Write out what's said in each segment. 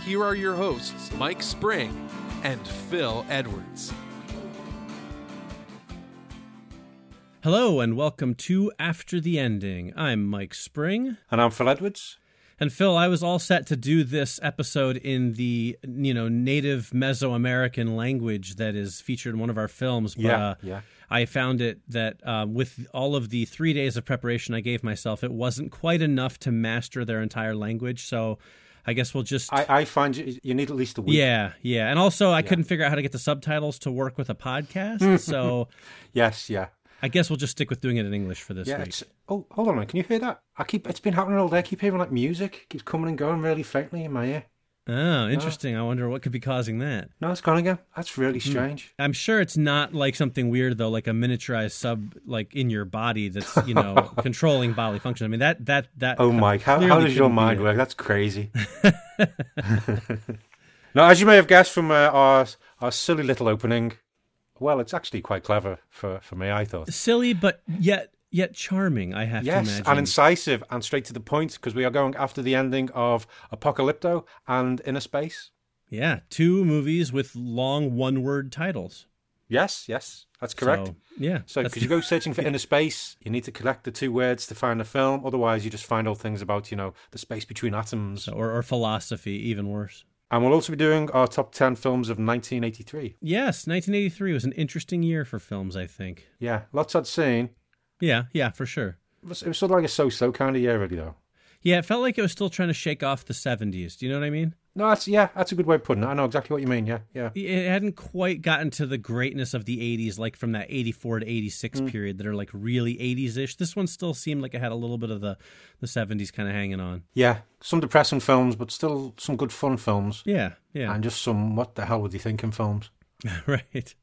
here are your hosts, Mike Spring and Phil Edwards. Hello, and welcome to After the Ending. I'm Mike Spring. And I'm Phil Edwards. And Phil, I was all set to do this episode in the you know native Mesoamerican language that is featured in one of our films. But, yeah, uh, yeah. I found it that uh, with all of the three days of preparation I gave myself, it wasn't quite enough to master their entire language. So I guess we'll just. I, I find you, you need at least a week. Yeah, yeah, and also I yeah. couldn't figure out how to get the subtitles to work with a podcast. so yes, yeah. I guess we'll just stick with doing it in English for this yeah, week. Oh, hold on, man. Can you hear that? I keep. It's been happening all day. I keep hearing like music. It keeps coming and going really faintly in my ear. Oh, interesting. I wonder what could be causing that. No, it's again. That's really strange. Hmm. I'm sure it's not like something weird though, like a miniaturized sub, like in your body that's you know controlling bodily function. I mean that that that. Oh, Mike, how how does your mind work? That's crazy. now, as you may have guessed from uh, our our silly little opening, well, it's actually quite clever for for me. I thought silly, but yet yet charming. I have yes, to imagine, and incisive, and straight to the point because we are going after the ending of Apocalypto and Innerspace. Yeah, two movies with long one-word titles. Yes, yes, that's correct. So, yeah. So, because you go searching for inner space, you need to collect the two words to find a film. Otherwise, you just find all things about, you know, the space between atoms. Or, or philosophy, even worse. And we'll also be doing our top 10 films of 1983. Yes, 1983 was an interesting year for films, I think. Yeah, lots I'd seen. Yeah, yeah, for sure. It was, it was sort of like a so so kind of year, really, though. Yeah, it felt like it was still trying to shake off the 70s. Do you know what I mean? No, that's yeah, that's a good way of putting it. I know exactly what you mean. Yeah, yeah. It hadn't quite gotten to the greatness of the '80s, like from that '84 to '86 mm. period, that are like really '80s ish. This one still seemed like it had a little bit of the the '70s kind of hanging on. Yeah, some depressing films, but still some good fun films. Yeah, yeah, and just some what the hell were you thinking films. right.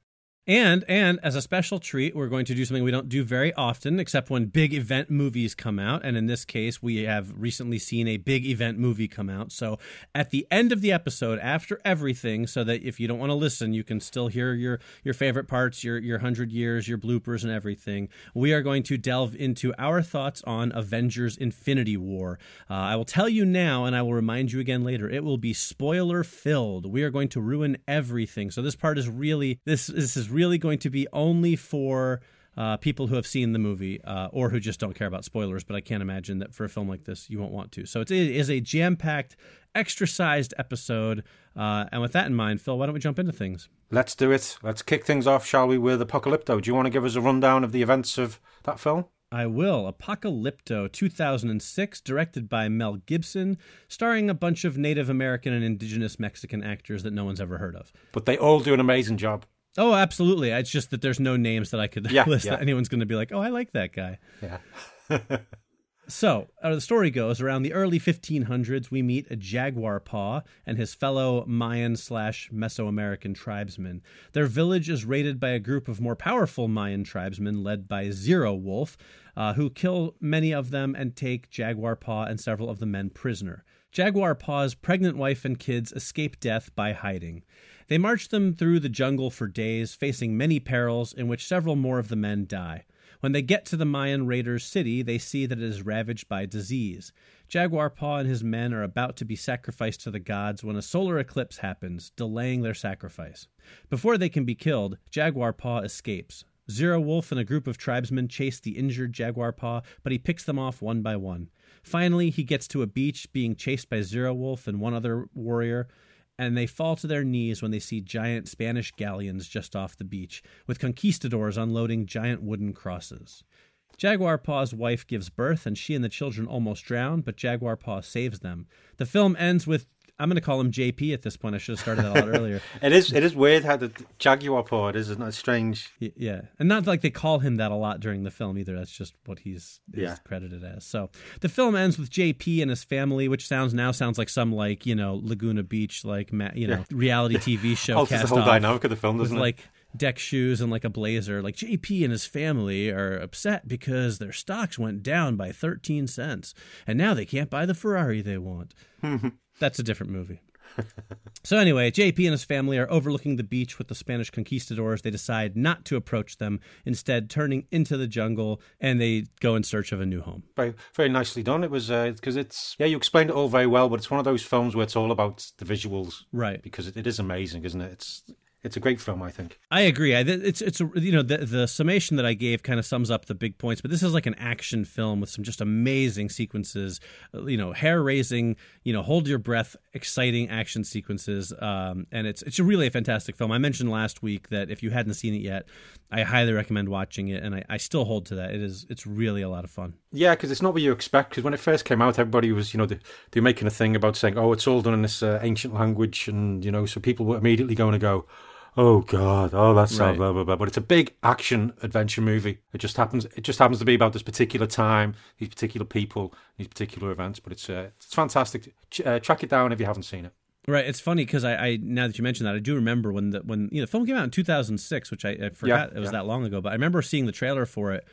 And and as a special treat, we're going to do something we don't do very often, except when big event movies come out. And in this case, we have recently seen a big event movie come out. So at the end of the episode, after everything, so that if you don't want to listen, you can still hear your your favorite parts, your your hundred years, your bloopers, and everything. We are going to delve into our thoughts on Avengers: Infinity War. Uh, I will tell you now, and I will remind you again later. It will be spoiler filled. We are going to ruin everything. So this part is really this this is. Really really going to be only for uh, people who have seen the movie uh, or who just don't care about spoilers. But I can't imagine that for a film like this, you won't want to. So it is a jam packed, extra sized episode. Uh, and with that in mind, Phil, why don't we jump into things? Let's do it. Let's kick things off, shall we, with Apocalypto? Do you want to give us a rundown of the events of that film? I will. Apocalypto 2006, directed by Mel Gibson, starring a bunch of Native American and indigenous Mexican actors that no one's ever heard of. But they all do an amazing job. Oh, absolutely. It's just that there's no names that I could yeah, list yeah. that anyone's going to be like, oh, I like that guy. Yeah. so, uh, the story goes around the early 1500s, we meet a jaguar paw and his fellow Mayan slash Mesoamerican tribesmen. Their village is raided by a group of more powerful Mayan tribesmen led by Zero Wolf, uh, who kill many of them and take Jaguar Paw and several of the men prisoner. Jaguar Paw's pregnant wife and kids escape death by hiding. They march them through the jungle for days, facing many perils, in which several more of the men die. When they get to the Mayan raiders' city, they see that it is ravaged by disease. Jaguar Paw and his men are about to be sacrificed to the gods when a solar eclipse happens, delaying their sacrifice. Before they can be killed, Jaguar Paw escapes. Zero Wolf and a group of tribesmen chase the injured Jaguar Paw, but he picks them off one by one. Finally, he gets to a beach being chased by Zero Wolf and one other warrior and they fall to their knees when they see giant Spanish galleons just off the beach, with conquistadors unloading giant wooden crosses. Jaguar Paw's wife gives birth, and she and the children almost drown, but Jaguar Paw saves them. The film ends with I'm going to call him JP at this point. I should have started that a lot earlier. It is it is weird how the Jaguar it is, isn't it? It's strange. Yeah, and not like they call him that a lot during the film either. That's just what he's Yeah. credited as. So the film ends with JP and his family, which sounds now sounds like some like you know Laguna Beach like you know reality TV show the cast whole off dynamic of the film, with doesn't it? like deck shoes and like a blazer. Like JP and his family are upset because their stocks went down by thirteen cents, and now they can't buy the Ferrari they want. That's a different movie. So anyway, JP and his family are overlooking the beach with the Spanish conquistadors. They decide not to approach them, instead turning into the jungle, and they go in search of a new home. very very nicely done. It was uh, because it's yeah you explained it all very well, but it's one of those films where it's all about the visuals, Right. Because it, it is amazing, isn't it? It's it's a great film, I think. I agree. I, it's it's a, you know the the summation that I gave kind of sums up the big points, but this is like an action film with some just amazing sequences, uh, you know, hair raising, you know, hold your breath, exciting action sequences, um, and it's it's really a fantastic film. I mentioned last week that if you hadn't seen it yet, I highly recommend watching it, and I, I still hold to that. It is it's really a lot of fun. Yeah, because it's not what you expect. Because when it first came out, everybody was, you know, they, they were making a thing about saying, "Oh, it's all done in this uh, ancient language," and you know, so people were immediately going to go, "Oh God, oh that's Right. blah blah blah." But it's a big action adventure movie. It just happens. It just happens to be about this particular time, these particular people, these particular events. But it's uh, it's fantastic. Ch- uh, track it down if you haven't seen it. Right, it's funny because I, I now that you mention that, I do remember when the when you know the film came out in two thousand six, which I, I forgot it was yeah. that long ago. But I remember seeing the trailer for it,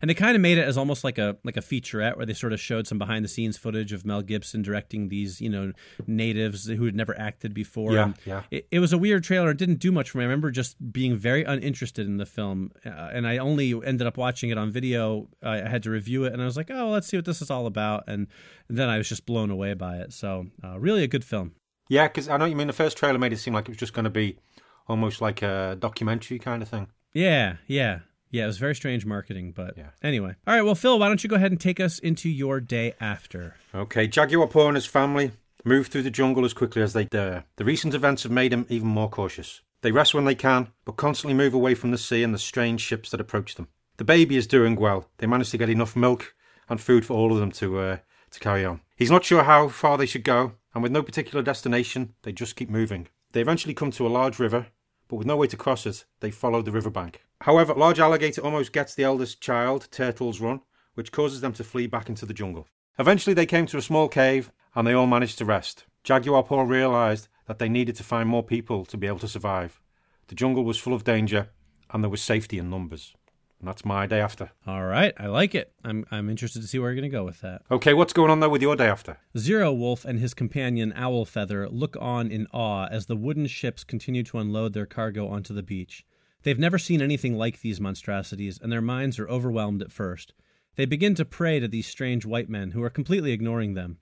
and they kind of made it as almost like a like a featurette where they sort of showed some behind the scenes footage of Mel Gibson directing these you know natives who had never acted before. Yeah, And yeah. It, it was a weird trailer. It didn't do much for me. I remember just being very uninterested in the film, uh, and I only ended up watching it on video. I I had to review it, and I was like, oh, let's see what this is all about, and then I was just blown away by it. So uh, really a good film. Yeah, because I know you mean the first trailer made it seem like it was just going to be almost like a documentary kind of thing. Yeah, yeah. Yeah, it was very strange marketing, but Yeah. anyway. All right, well, Phil, why don't you go ahead and take us into your day after? Okay, Jaguar Paw and his family move through the jungle as quickly as they dare. The recent events have made them even more cautious. They rest when they can, but constantly move away from the sea and the strange ships that approach them. The baby is doing well. They manage to get enough milk and food for all of them to uh, to carry on. He's not sure how far they should go, and with no particular destination, they just keep moving. They eventually come to a large river, but with no way to cross it, they follow the riverbank. However, large alligator almost gets the eldest child, Turtle's Run, which causes them to flee back into the jungle. Eventually, they came to a small cave, and they all managed to rest. Jaguar Paw realized that they needed to find more people to be able to survive. The jungle was full of danger, and there was safety in numbers. And that's my day after. All right, I like it. I'm I'm interested to see where you're going to go with that. Okay, what's going on though with your day after? Zero Wolf and his companion Owl Feather look on in awe as the wooden ships continue to unload their cargo onto the beach. They've never seen anything like these monstrosities, and their minds are overwhelmed at first. They begin to pray to these strange white men who are completely ignoring them.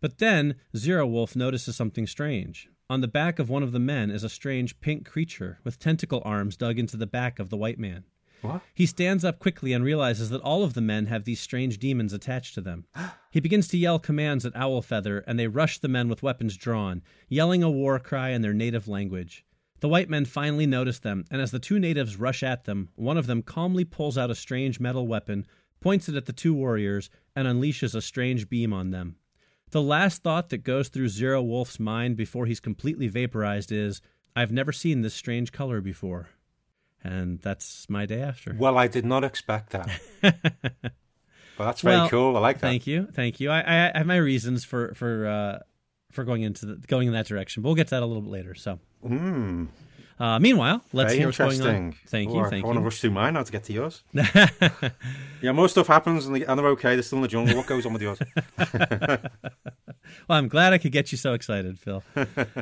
But then Zero Wolf notices something strange. On the back of one of the men is a strange pink creature with tentacle arms dug into the back of the white man. What? He stands up quickly and realizes that all of the men have these strange demons attached to them. He begins to yell commands at Owl Feather, and they rush the men with weapons drawn, yelling a war cry in their native language. The white men finally notice them, and as the two natives rush at them, one of them calmly pulls out a strange metal weapon, points it at the two warriors, and unleashes a strange beam on them. The last thought that goes through Zero Wolf's mind before he's completely vaporized is, I've never seen this strange color before. And that's my day after. Well, I did not expect that. but that's very Well, cool. I like that. Thank you, thank you. I, I I have my reasons for for uh, for going into the, going in that direction, but we'll get to that a little bit later. So, Mm, uh, meanwhile, let's very hear what's going on. Thank Oh, you, I- thank I want to you. rush through mine now to get to yours. Yeah, more stuff happens and they're okay. They're still in the jungle. What goes on with yours? well, I'm glad I could get you so excited, Phil.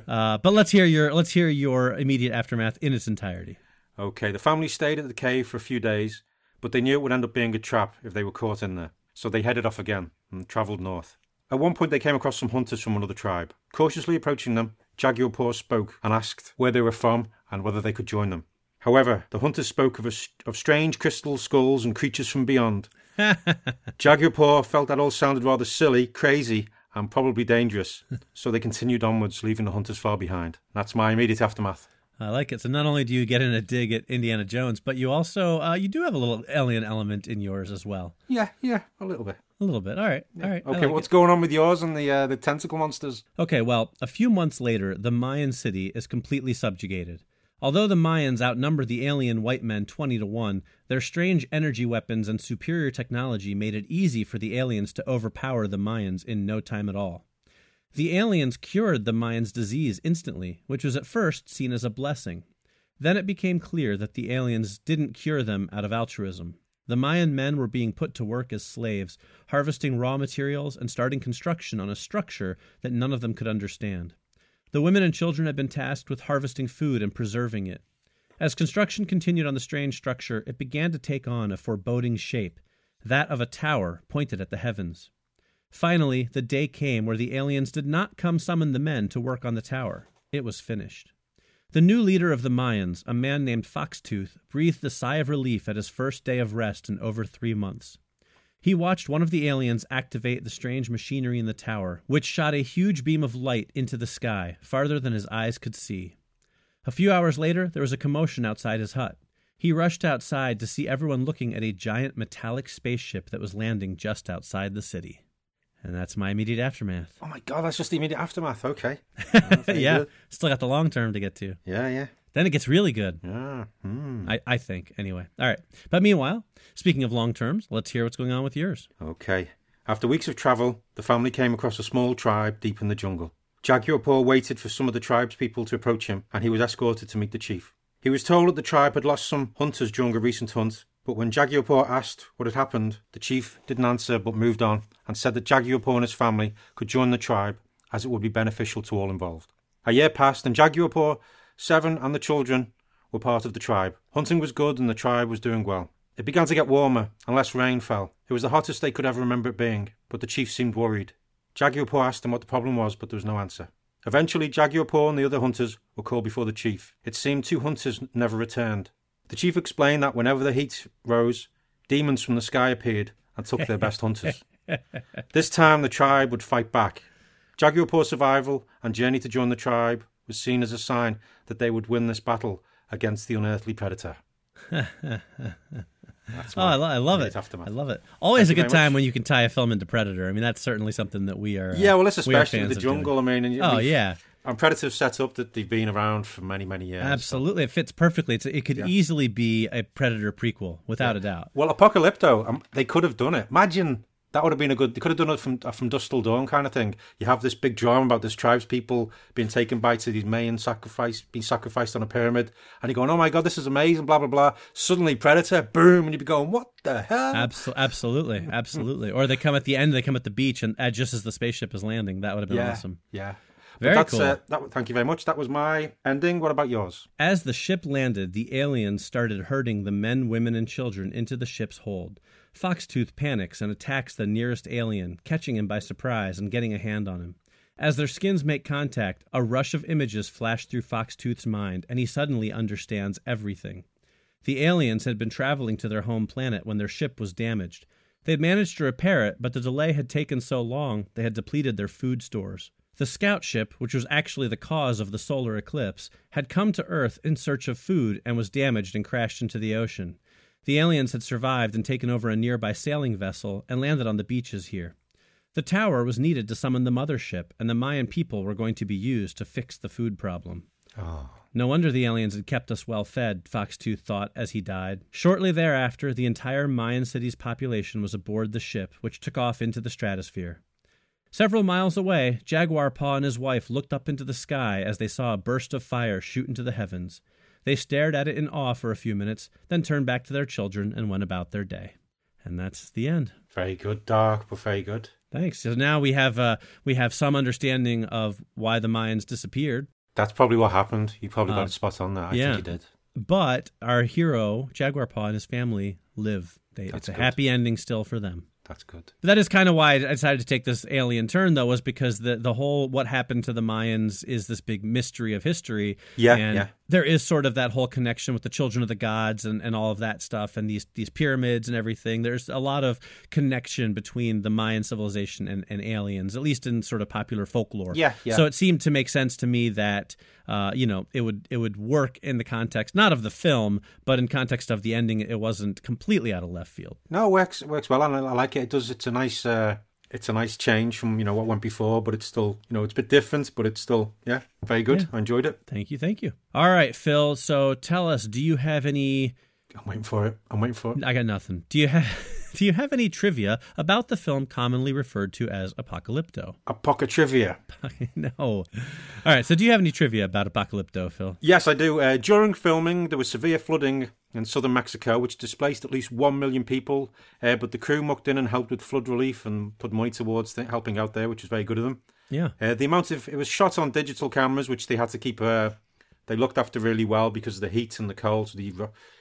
uh, but let's hear your let's hear your immediate aftermath in its entirety. Okay, the family stayed at the cave for a few days, but they knew it would end up being a trap if they were caught in there. So they headed off again and travelled north. At one point, they came across some hunters from another tribe. Cautiously approaching them, Jaguar spoke and asked where they were from and whether they could join them. However, the hunters spoke of, a, of strange crystal skulls and creatures from beyond. Jaguar felt that all sounded rather silly, crazy, and probably dangerous, so they continued onwards, leaving the hunters far behind. That's my immediate aftermath. I like it. So not only do you get in a dig at Indiana Jones, but you also uh, you do have a little alien element in yours as well. Yeah, yeah, a little bit. A A little bit. All right. All right. Okay, like what's it. going on with yours and the uh, the tentacle monsters? Okay, well, a few months later, the Mayan city is completely subjugated. Although the Mayans outnumbered the alien white men 20 to 1, their strange energy weapons and superior technology made it easy for the aliens to overpower the Mayans in no time at all. The aliens cured the Mayans' disease instantly, which was at first seen as a blessing. Then it became clear that the aliens didn't cure them out of altruism. The Mayan men were being put to work as slaves, harvesting raw materials and starting construction on a structure that none of them could understand. The women and children had been tasked with harvesting food and preserving it. As construction continued on the strange structure, it began to take on a foreboding shape, that of a tower pointed at the heavens. Finally, the day came where the aliens did not come summon the men to work on the tower. It was finished. The new leader of the Mayans, a man named Foxtooth, breathed a sigh of relief at his first day of rest in over three months. He watched one of the aliens activate the strange machinery in the tower, which shot a huge beam of light into the sky, farther than his eyes could see. A few hours later, there was a commotion outside his hut. He rushed outside to see everyone looking at a giant metallic spaceship that was landing just outside the city. And that's my immediate aftermath. Oh my god, that's just the immediate aftermath. Okay. yeah, good. still got the long term to get to. Yeah, yeah. Then it gets really good. Yeah. Hmm. I, I think, anyway. All right. But meanwhile, speaking of long terms, let's hear what's going on with yours. Okay. After weeks of travel, the family came across a small tribe deep in the jungle. Jaguar Paw waited for some of the tribe's people to approach him, and he was escorted to meet the chief. He was told that the tribe had lost some hunters during a recent hunt, but when Jaguar Paw asked what had happened, the chief didn't answer but moved on and said that Jaguar Paw and his family could join the tribe as it would be beneficial to all involved. A year passed, and Jaguar Paw, Seven, and the children were part of the tribe. Hunting was good, and the tribe was doing well. It began to get warmer, and less rain fell. It was the hottest they could ever remember it being, but the chief seemed worried. Jaguar Paw asked him what the problem was, but there was no answer. Eventually, Jaguar Paw and the other hunters were called before the chief. It seemed two hunters never returned. The chief explained that whenever the heat rose, demons from the sky appeared and took their best hunters. This time, the tribe would fight back. Jaguar Paw's survival and journey to join the tribe was seen as a sign that they would win this battle against the unearthly predator. That's Oh, I, lo- I love it. aftermath. I love it. Always Thank a good time much. when you can tie a film into Predator. I mean, that's certainly something that we are. Yeah, well, it's especially the jungle. I mean, and Oh yeah, and Predator's set up that they've been around for many, many years. absolutely. It fits perfectly. It's, it could Yeah. easily be a Predator prequel, without a doubt. Well, Apocalypto, um, they could have done it. Imagine that would have been a good. They could have done it from uh, from Dusk Till Dawn kind of thing. You have this big drama about this tribes people being taken by to these Mayan sacrifice, being sacrificed on a pyramid, and you're going, "Oh my god, this is amazing!" Blah blah blah. Suddenly, Predator, boom, and you'd be going, "What the hell?" Abso- absolutely, absolutely. Or they come at the end. They come at the beach, and uh, just as the spaceship is landing, that would have been yeah, awesome. yeah. Very that's, cool. Uh, that, thank you very much. That was my ending. What about yours? As the ship landed, the aliens started herding the men, women, and children into the ship's hold. Foxtooth panics and attacks the nearest alien, catching him by surprise and getting a hand on him. As their skins make contact, a rush of images flash through Foxtooth's mind, and he suddenly understands everything. The aliens had been traveling to their home planet when their ship was damaged. They had managed to repair it, but the delay had taken so long they had depleted their food stores. The scout ship, which was actually the cause of the solar eclipse, had come to Earth in search of food and was damaged and crashed into the ocean. The aliens had survived and taken over a nearby sailing vessel and landed on the beaches here. The tower was needed to summon the mothership, and the Mayan people were going to be used to fix the food problem. Ah. No wonder the aliens had kept us well fed, Foxtooth thought as he died. Shortly thereafter, the entire Mayan city's population was aboard the ship, which took off into the stratosphere. Several miles away, Jaguar Paw and his wife looked up into the sky as they saw a burst of fire shoot into the heavens. They stared at it in awe for a few minutes, then turned back to their children and went about their day. And that's the end. Very good, dark, but very good. Thanks. So now we have uh, we have some understanding of why the Mayans disappeared. That's probably what happened. You probably Uh, got it spot on that. I yeah. think you did. But our hero, Jaguar Paw, and his family live. They, it's a good. happy ending still for them. That's good. But that is kind of why I decided to take this alien turn, though, was because the the whole what happened to the Mayans is this big mystery of history. Yeah, and yeah. there is sort of that whole connection with the children of the gods and, and all of that stuff and these these pyramids and everything there's a lot of connection between the mayan civilization and, and aliens at least in sort of popular folklore Yeah, yeah. so it seemed to make sense to me that uh, you know it would it would work in the context not of the film but in context of the ending it wasn't completely out of left field No, it works works well, and I, I like it. It does. It's a nice. Uh, it's a nice change from you know what went before, but it's still you know it's a bit different, but it's still yeah very good. Yeah. I enjoyed it. thank you thank you all right phil so tell us do you have any I'm waiting for it. I'm waiting for it. I got nothing. Do you have do you have any trivia about the film commonly referred to as Apocalypto? A pocket trivia. no. All right. So, do you have any trivia about Apocalypto, Phil? Yes, I do. Uh, during filming, there was severe flooding in southern Mexico, which displaced at least one million people. Uh, but the crew mucked in and helped with flood relief and put money towards th- helping out there, which was very good of them. Yeah. Uh, the amount of it was shot on digital cameras, which they had to keep. Uh, they looked after really well because of the heat and the cold. So they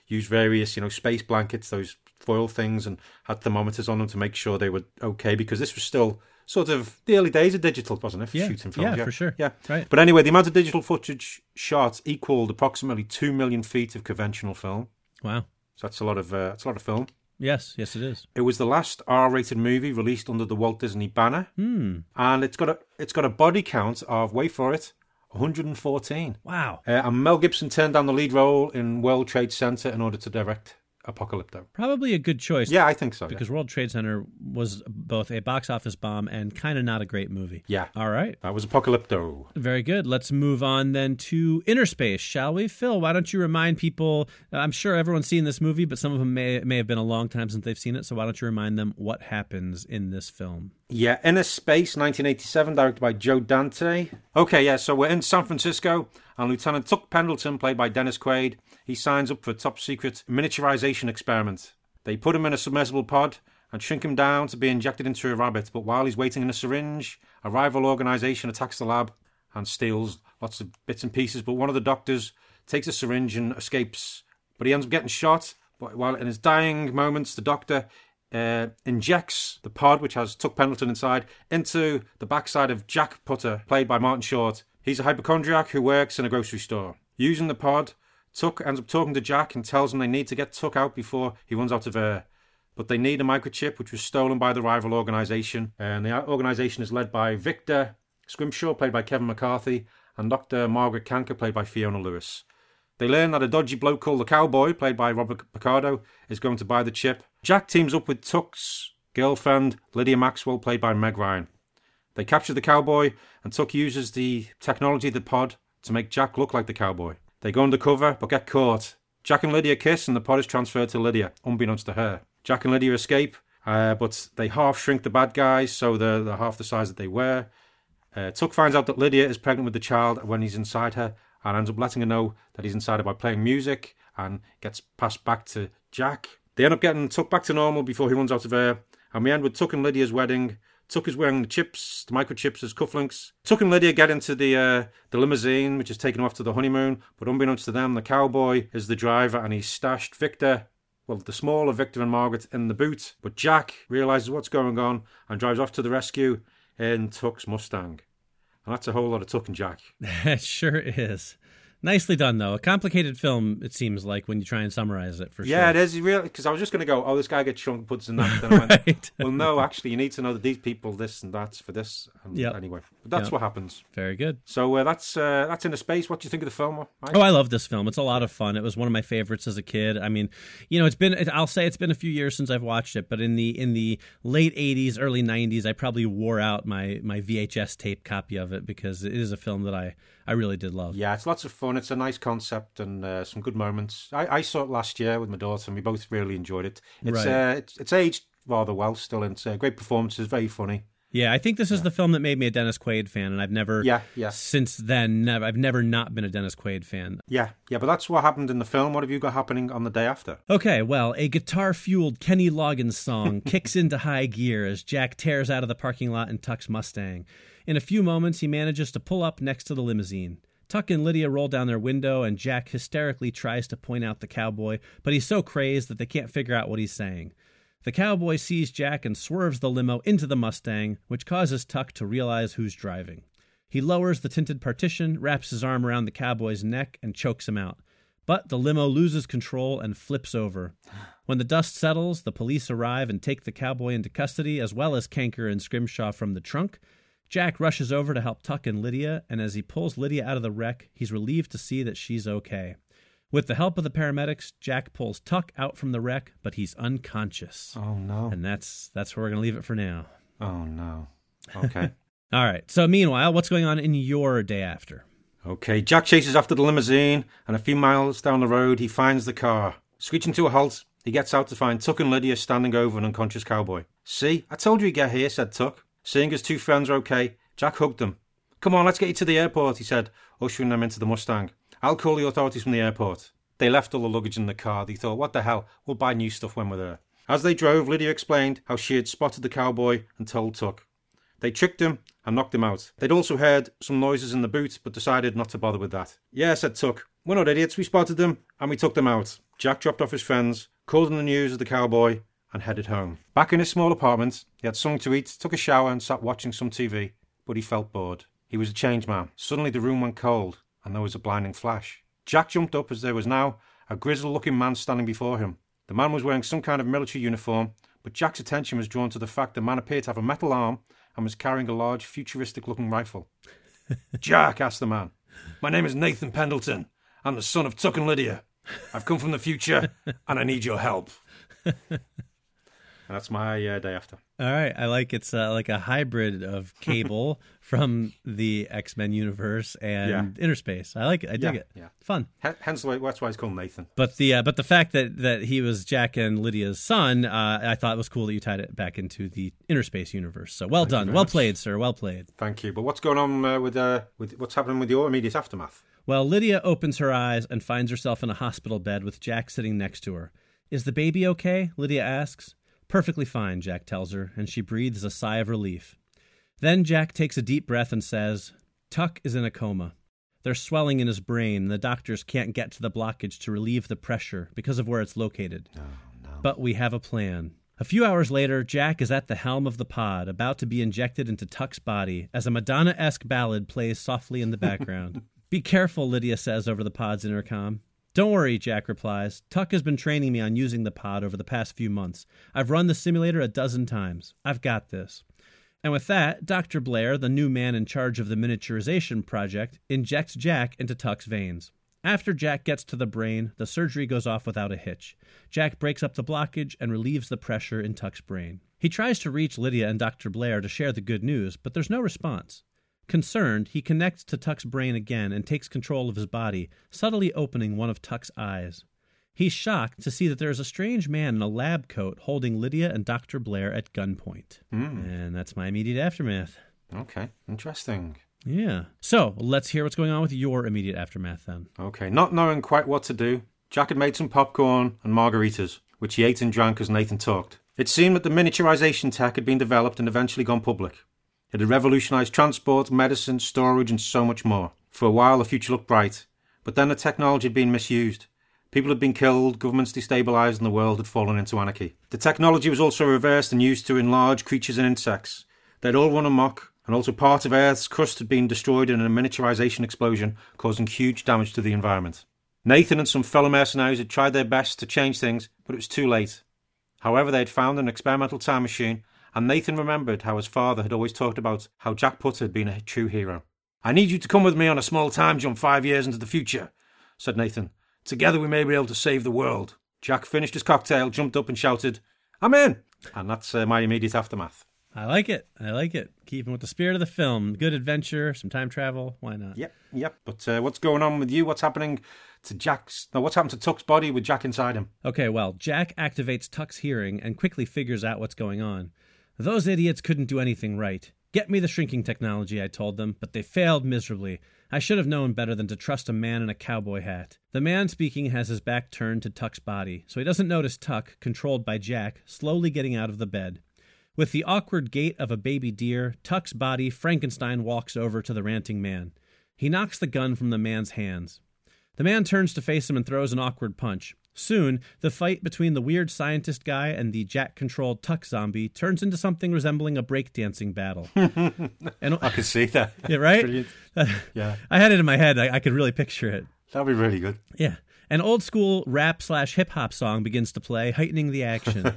used various, you know, space blankets, those foil things, and had thermometers on them to make sure they were okay. Because this was still sort of the early days of digital, wasn't it? For Yeah. shooting films, Yeah, for sure. Yeah, Right. But anyway, the amount of digital footage shot equaled approximately two million feet of conventional film. Wow. So that's a lot of uh, that's a lot of film. Yes. Yes, it is. It was the last R-rated movie released under the Walt Disney banner, Hmm. and it's got a it's got a body count of wait for it, 114. Wow. Uh, and Mel Gibson turned down the lead role in World Trade Center in order to direct Apocalypto. Probably a good choice. Yeah, I think so. yeah. Because World Trade Center was both a box office bomb and kind of not a great movie. Yeah. All right. that was Apocalypto. Very good. Let's move on then to Innerspace, shall we? Phil, why don't you remind people? I'm sure everyone's seen this movie, but some of them may may have been a long time since they've seen it. So why don't you remind them what happens in this film? Yeah, Innerspace, 1987, directed by Joe Dante. Okay, yeah, so we're in San Francisco, and Lieutenant Tuck Pendleton, played by Dennis Quaid, he signs up for a top secret miniaturization experiment. They put him in a submersible pod and shrink him down to be injected into a rabbit, but while he's waiting in a syringe, a rival organization attacks the lab and steals lots of bits and pieces, but one of the doctors takes a syringe and escapes, but he ends up getting shot. But while in his dying moments, the doctor uh, injects the pod, which has Tuck Pendleton inside, into the backside of Jack Putter, played by Martin Short. He's a hypochondriac who works in a grocery store. Using the pod, Tuck ends up talking to Jack and tells him they need to get Tuck out before he runs out of air. But they need a microchip, which was stolen by the rival organisation. And the organisation is led by Victor Scrimshaw, played by Kevin McCarthy, and Dr. Margaret Kanker, played by Fiona Lewis. They learn that a dodgy bloke called the Cowboy, played by Robert Picardo, is going to buy the chip. Jack teams up with Tuck's girlfriend, Lydia Maxwell, played by Meg Ryan. They capture the cowboy, and Tuck uses the technology of the pod to make Jack look like the cowboy. They go undercover, but get caught. Jack and Lydia kiss, and the pod is transferred to Lydia, unbeknownst to her. Jack and Lydia escape, uh, but they half shrink the bad guys, so they're, they're half the size that they were. Uh, Tuck finds out that Lydia is pregnant with the child when he's inside her, and ends up letting her know that he's inside her by playing music, and gets passed back to Jack. They end up getting Tuck back to normal before he runs out of air, and we end with Tuck and Lydia's wedding. Tuck is wearing the chips, the microchips as cufflinks. Tuck and Lydia get into the uh, the limousine, which is taken off to the honeymoon. But unbeknownst to them, the cowboy is the driver, and he's stashed Victor, well, the smaller Victor and Margaret in the boot. But Jack realizes what's going on and drives off to the rescue in Tuck's Mustang. And that's a whole lot of Tuck and Jack. It sure is. Nicely done, though. A complicated film, it seems like, when you try and summarize it, for Yeah, sure. Yeah, it is really because I was just going to go. Oh, this guy gets shrunk, puts in that. Then I went, Right. well, no, actually, you need to know that these people, this and that's for this. And Yep. Anyway, but that's Yep. what happens. Very good. So uh, that's uh, that's Innerspace. What do you think of the film? Mike? Oh, I love this film. It's a lot of fun. It was one of my favorites as a kid. I mean, you know, it's been it- I'll say it's been a few years since I've watched it, but in the in the late 80s, early 90s, I probably wore out my my VHS tape copy of it because it is a film that I I really did love. Yeah, it's lots of fun. It's a nice concept and uh, some good moments. I, I saw it last year with my daughter, and we both really enjoyed it. It's Right. uh, it's, it's aged rather well still, and it's uh, great performances, very funny. Yeah, I think this is the film that made me a Dennis Quaid fan and I've never Yeah, yeah. since then never I've never not been a Dennis Quaid fan. Yeah, yeah, but that's what happened in the film. What have you got happening on the day after? Okay, well, a guitar fueled Kenny Loggins song kicks into high gear as Jack tears out of the parking lot in Tuck's Mustang. In a few moments, he manages to pull up next to the limousine. Tuck and Lydia roll down their window, and Jack hysterically tries to point out the cowboy, but he's so crazed that they can't figure out what he's saying. The cowboy sees Jack and swerves the limo into the Mustang, which causes Tuck to realize who's driving. He lowers the tinted partition, wraps his arm around the cowboy's neck, and chokes him out. But the limo loses control and flips over. When the dust settles, the police arrive and take the cowboy into custody, as well as Kanker and Scrimshaw from the trunk. Jack rushes over to help Tuck and Lydia, and as he pulls Lydia out of the wreck, he's relieved to see that she's okay. With the help of the paramedics, Jack pulls Tuck out from the wreck, but he's unconscious. Oh no. And that's that's where we're gonna leave it for now. Oh no. Okay. All right. So meanwhile, what's going on in your day after? okay. Jack chases after the limousine, and a few miles down the road, he finds the car. Screeching to a halt, he gets out to find Tuck and Lydia standing over an unconscious cowboy. See, I told you he'd get here, said Tuck. Seeing his two friends are okay, Jack hugged them. Come on, let's get you to the airport, he said, ushering them into the Mustang. I'll call the authorities from the airport. They left all the luggage in the car. They thought, what the hell, we'll buy new stuff when we're there. As they drove, Lydia explained how she had spotted the cowboy and told Tuck. They tricked him and knocked him out. They'd also heard some noises in the boot, but decided not to bother with that. Yeah, said Tuck. We're not idiots. We spotted them and we took them out. Jack dropped off his friends, called in the news of the cowboy, and headed home. Back in his small apartment, he had something to eat, took a shower, and sat watching some TV. But he felt bored. He was a changed man. Suddenly the room went cold, and there was a blinding flash. Jack jumped up as there was now a grizzled looking man standing before him. The man was wearing some kind of military uniform, but Jack's attention was drawn to the fact the man appeared to have a metal arm and was carrying a large, futuristic looking rifle. Jack, asked the man, my name is Nathan Pendleton. I'm the son of Tuck and Lydia. I've come from the future, and I need your help. That's my uh, day after. All right, I like it's uh, like a hybrid of Cable from the X Men universe and Yeah. Innerspace. I like it. I dig Yeah, it. yeah. Fun. H- hence, the way, that's why it's called Nathan. But the uh, but the fact that that he was Jack and Lydia's son, uh, I thought it was cool that you tied it back into the Innerspace universe. So well done, well much. played, sir, well played. Thank you. But what's going on uh, with uh, with what's happening with your immediate aftermath? Well, Lydia opens her eyes and finds herself in a hospital bed with Jack sitting next to her. Is the baby okay? Lydia asks. Perfectly fine, Jack tells her, and she breathes a sigh of relief. Then Jack takes a deep breath and says, Tuck is in a coma. There's swelling in his brain, and the doctors can't get to the blockage to relieve the pressure because of where it's located. No, no. But we have a plan. A few hours later, Jack is at the helm of the pod, about to be injected into Tuck's body as a Madonna esque ballad plays softly in the background. Be careful, Lydia says over the pod's intercom. Don't worry, Jack replies. Tuck has been training me on using the pod over the past few months. I've run the simulator a dozen times. I've got this. And with that, Dr. Blair, the new man in charge of the miniaturization project, injects Jack into Tuck's veins. After Jack gets to the brain, the surgery goes off without a hitch. Jack breaks up the blockage and relieves the pressure in Tuck's brain. He tries to reach Lydia and Dr. Blair to share the good news, but there's no response. Concerned, he connects to Tuck's brain again and takes control of his body, subtly opening one of Tuck's eyes. He's shocked to see that there is a strange man in a lab coat holding Lydia and Dr. Blair at gunpoint. Hmm. And that's my immediate aftermath. Okay, interesting. Yeah. So let's hear what's going on with your immediate aftermath then. Okay, not knowing quite what to do, Jack had made some popcorn and margaritas, which he ate and drank as Nathan talked. It seemed that the miniaturization tech had been developed and eventually gone public. It had revolutionized transport, medicine, storage, and so much more. For a while, the future looked bright, but then the technology had been misused. People had been killed, governments destabilized, and the world had fallen into anarchy. The technology was also reversed and used to enlarge creatures and insects. They'd all run amok, and also part of Earth's crust had been destroyed in a miniaturization explosion, causing huge damage to the environment. Nathan and some fellow mercenaries had tried their best to change things, but it was too late. However, they had found an experimental time machine, and Nathan remembered how his father had always talked about how Jack Putter had been a true hero. I need you to come with me on a small time jump five years into the future, said Nathan. Together we may be able to save the world. Jack finished his cocktail, jumped up, and shouted, I'm in! And that's uh, my immediate aftermath. I like it. I like it. Keeping with the spirit of the film. Good adventure, some time travel. Why not? Yep, yep. But uh, what's going on with you? What's happening to Jack's. Now, what's happened to Tuck's body with Jack inside him? Okay, well, Jack activates Tuck's hearing and quickly figures out what's going on. Those idiots couldn't do anything right. Get me the shrinking technology, I told them, but they failed miserably. I should have known better than to trust a man in a cowboy hat. The man speaking has his back turned to Tuck's body, so he doesn't notice Tuck, controlled by Jack, slowly getting out of the bed. With the awkward gait of a baby deer, Tuck's body, Frankenstein walks over to the ranting man. He knocks the gun from the man's hands. The man turns to face him and throws an awkward punch. Soon, the fight between the weird scientist guy and the Jack controlled Tuck zombie turns into something resembling a breakdancing battle. and, I could see that. yeah, right? Yeah. I had it in my head. I, I could really picture it. That'd be really good. Yeah. An old school rap slash hip hop song begins to play, heightening the action.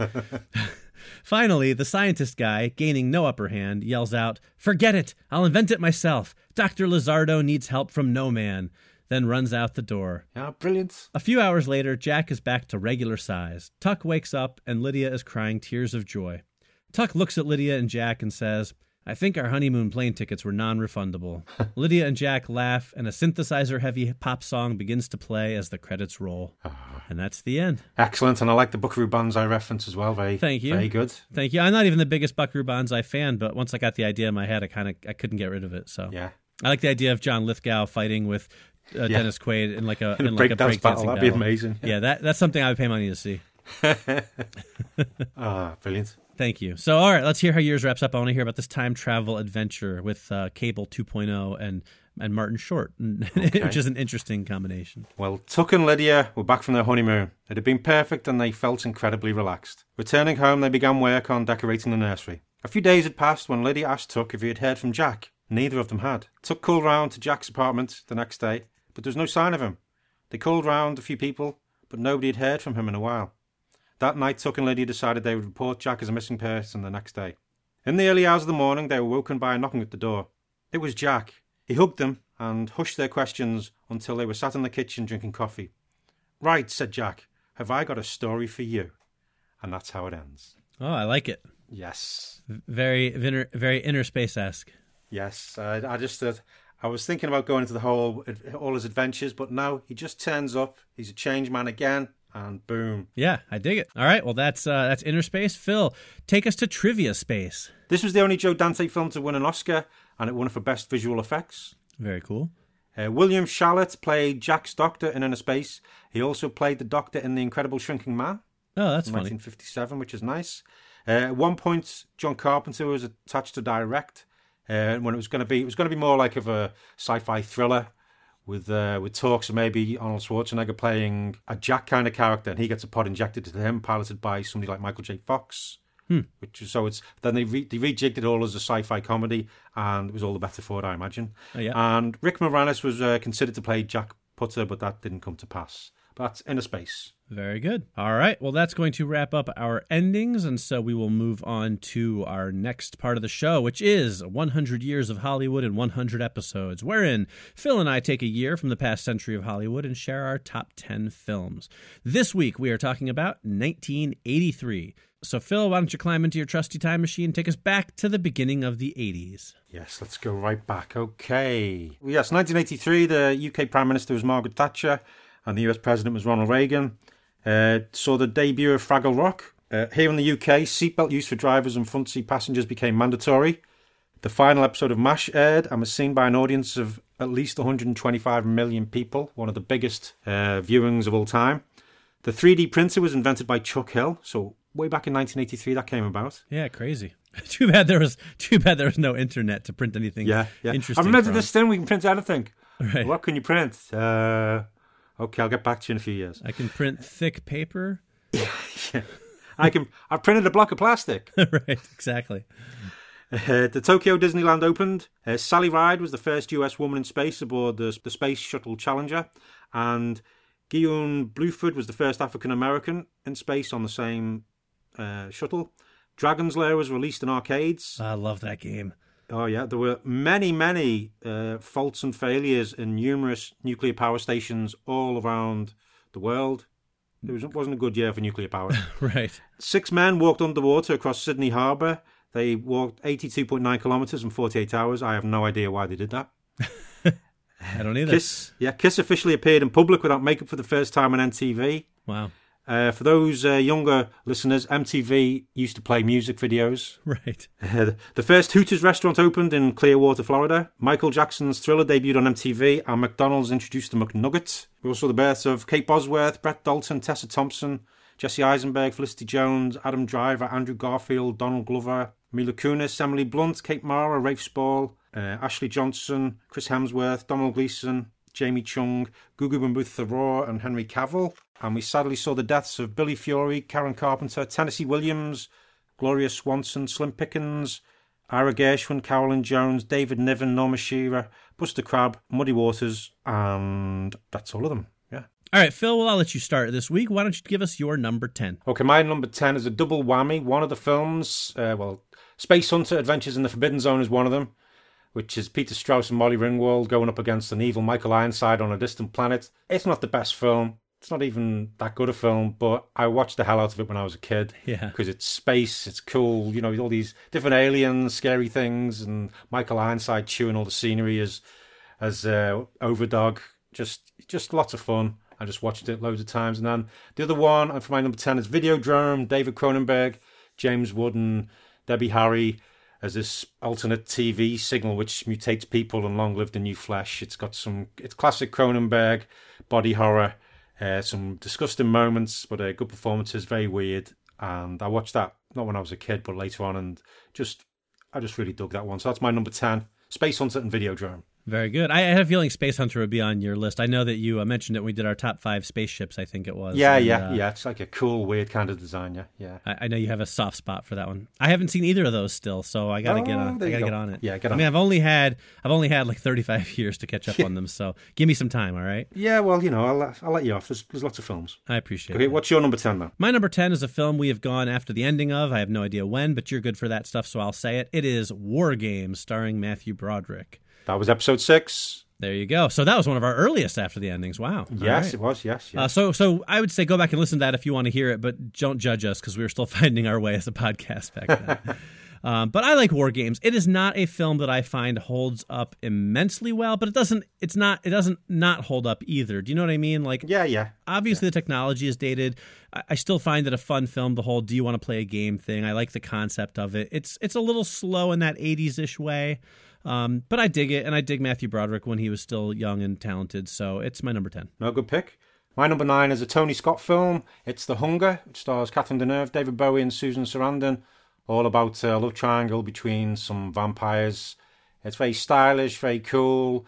Finally, the scientist guy, gaining no upper hand, yells out, Forget it! I'll invent it myself! Dr. Lizardo needs help from no man. Then runs out the door. Yeah, brilliant. A few hours later, Jack is back to regular size. Tuck wakes up, and Lydia is crying tears of joy. Tuck looks at Lydia and Jack and says, I think our honeymoon plane tickets were non refundable. Lydia and Jack laugh, and a synthesizer heavy pop song begins to play as the credits roll. Ah. And that's the end. Excellent, and I like the Buckaroo Banzai reference as well. Very, Thank you. Very good. Thank you. I'm not even the biggest Buckaroo Banzai fan, but once I got the idea in my head, I kind of I couldn't get rid of it. So Yeah. I like the idea of John Lithgow fighting with uh, Yeah. Dennis Quaid in like a In a like a breakdance breakdancing battle, that'd be amazing. Yeah, that that's something I would pay money to see. Ah, brilliant. Thank you. So, all right, let's hear how yours wraps up. I want to hear about this time travel adventure with uh, Cable 2.0 and and Martin Short, which is an interesting combination. Well, Tuck and Lydia were back from their honeymoon. It had been perfect and they felt incredibly relaxed. Returning home, they began work on decorating the nursery. A few days had passed when Lydia asked Tuck if he had heard from Jack. Neither of them had. Tuck called round to Jack's apartment the next day, but there was no sign of him. They called round a few people, but nobody had heard from him in a while. That night, Tuck and Lydia decided they would report Jack as a missing person the next day. In the early hours of the morning, they were woken by a knocking at the door. It was Jack. He hugged them and hushed their questions until they were sat in the kitchen drinking coffee. Right, said Jack, have I got a story for you? And that's how it ends. Oh, I like it. Yes. Very inner, very inner space esque. Yes. I, I just uh, I was thinking about going into the whole all his adventures, but now he just turns up. He's a changed man again, and boom. Yeah, I dig it. All right, well that's uh, that's inner space. Phil, take us to trivia space. This was the only Joe Dante film to win an Oscar, and it won for best visual effects. Very cool. Uh, William Schallert played Jack's doctor in Innerspace. He also played the doctor in The Incredible Shrinking Man. Oh, that's funny. 1957, which is nice. Uh, at one point, John Carpenter was attached to direct. Uh, when it was going to be, it was going to be more like of a sci-fi thriller with uh, with talks of maybe Arnold Schwarzenegger playing a Jack kind of character, and he gets a pod injected to him, piloted by somebody like Michael J. Fox. Which was, so it's then they re, they rejigged it all as a sci-fi comedy, and it was all the better for it, I imagine. Oh, yeah. And Rick Moranis was uh, considered to play Jack Putter, but that didn't come to pass. But that's Innerspace. Very good. All right. Well, that's going to wrap up our endings. And so we will move on to our next part of the show, which is 100 Years of Hollywood in 100 episodes, wherein Phil and I take a year from the past century of Hollywood and share our top 10 films. This week, we are talking about 1983. So, Phil, why don't you climb into your trusty time machine and take us back to the beginning of the 80s? Yes, let's go right back. Okay. Yes, 1983, the UK Prime Minister was Margaret Thatcher and the US President was Ronald Reagan. Uh, saw the debut of Fraggle Rock. Uh, here in the UK, seatbelt use for drivers and front seat passengers became mandatory. The final episode of MASH aired and was seen by an audience of at least 125 million people, one of the biggest uh, viewings of all time. The 3D printer was invented by Chuck Hull, so way back in 1983 that came about. Yeah, crazy. too bad there was too bad there was no internet to print anything. Yeah, yeah. Interesting. I remember from. this thing we can print anything. Right. What can you print? Uh, okay, I'll get back to you in a few years. I can print thick paper. Yeah, I can. I printed a block of plastic. right, exactly. Uh, the Tokyo Disneyland opened. Uh, Sally Ride was the first US woman in space aboard the, the Space Shuttle Challenger, and Guion Bluford was the first African American in space on the same uh, shuttle. Dragon's Lair was released in arcades. I love that game. Oh yeah, there were many, many uh, faults and failures in numerous nuclear power stations all around the world. It was, wasn't a good year for nuclear power. Right. Six men walked underwater across Sydney Harbour. They walked 82.9 kilometres in 48 hours. I have no idea why they did that. I don't either. Kiss, yeah, Kiss officially appeared in public without makeup for the first time on MTV. Wow. Uh, for those uh, younger listeners, MTV used to play music videos. Right. Uh, the first Hooters restaurant opened in Clearwater, Florida. Michael Jackson's Thriller debuted on MTV, and McDonald's introduced the McNugget. We also saw the births of Kate Bosworth, Brett Dalton, Tessa Thompson, Jesse Eisenberg, Felicity Jones, Adam Driver, Andrew Garfield, Donald Glover, Mila Kunis, Emily Blunt, Kate Mara, Rafe Spall, uh, Ashley Johnson, Chris Hemsworth, Donald Gleeson, Jamie Chung, Gugu Mbatha-Raw, and Henry Cavill. And we sadly saw the deaths of Billy Fury, Karen Carpenter, Tennessee Williams, Gloria Swanson, Slim Pickens, Ira Gershwin, Carolyn Jones, David Niven, Norma Shearer, Buster Crabbe, Muddy Waters, and that's all of them. Yeah. All right, Phil, well, I'll let you start this week. Why don't you give us your number 10? Okay, my number 10 is a double whammy. One of the films, uh, well, Spacehunter Adventures in the Forbidden Zone is one of them, which is Peter Strauss and Molly Ringwald going up against an evil Michael Ironside on a distant planet. It's not the best film. It's not even that good a film, but I watched the hell out of it when I was a kid. Yeah. Because it's space, it's cool, you know, all these different aliens, scary things, and Michael Ironside chewing all the scenery as as uh, Overdog. Just just lots of fun. I just watched it loads of times. And then the other one uh, for my number 10 is Videodrome, David Cronenberg, James Woods, Debbie Harry as this alternate TV signal which mutates people and long live the new flesh. It's got some, it's classic Cronenberg, body horror, uh, some disgusting moments, but uh, good performances, very weird. And I watched that not when I was a kid, but later on, and just, I just really dug that one. So that's my number 10 Spacehunter and Videodrome. Very good. I had a feeling Spacehunter would be on your list. I know that you uh, mentioned it when we did our top five spaceships. I think it was. Yeah, And, yeah, uh, yeah. It's like a cool, weird kind of design. Yeah, yeah. I, I know you have a soft spot for that one. I haven't seen either of those still, so I gotta Oh, get on. I gotta go. get on it. Yeah, get I on mean, it. I've only had I've only had like thirty five years to catch up on them, so give me some time. All right, Yeah, well, you know, I'll, I'll let you off. There's, there's lots of films. I appreciate it. Okay, what's your number 10 then? My number 10 is a film we have gone after the ending of. I have no idea when, but you're good for that stuff, so I'll say it. It is War Games, starring Matthew Broderick. That was episode six. There you go. So that was one of our earliest after the endings. Wow. Yes, right. it was. Yes, yes. Uh, so, so I would say go back and listen to that if you want to hear it, but don't judge us because we were still finding our way as a podcast back then. um, but I like War Games. It is not a film that I find holds up immensely well, but it doesn't. It's not. It doesn't not hold up either. Do you know what I mean? Like, yeah, yeah. obviously the technology is dated. I, I still find it a fun film. The whole "Do you want to play a game?" thing. I like the concept of it. It's it's a little slow in that '80s ish way. Um, but I dig it, and I dig Matthew Broderick when he was still young and talented. So it's my number ten. No good pick. My number nine is a Tony Scott film. It's The Hunger. It stars Catherine Deneuve, David Bowie, and Susan Sarandon. All about a love triangle between some vampires. It's very stylish, very cool,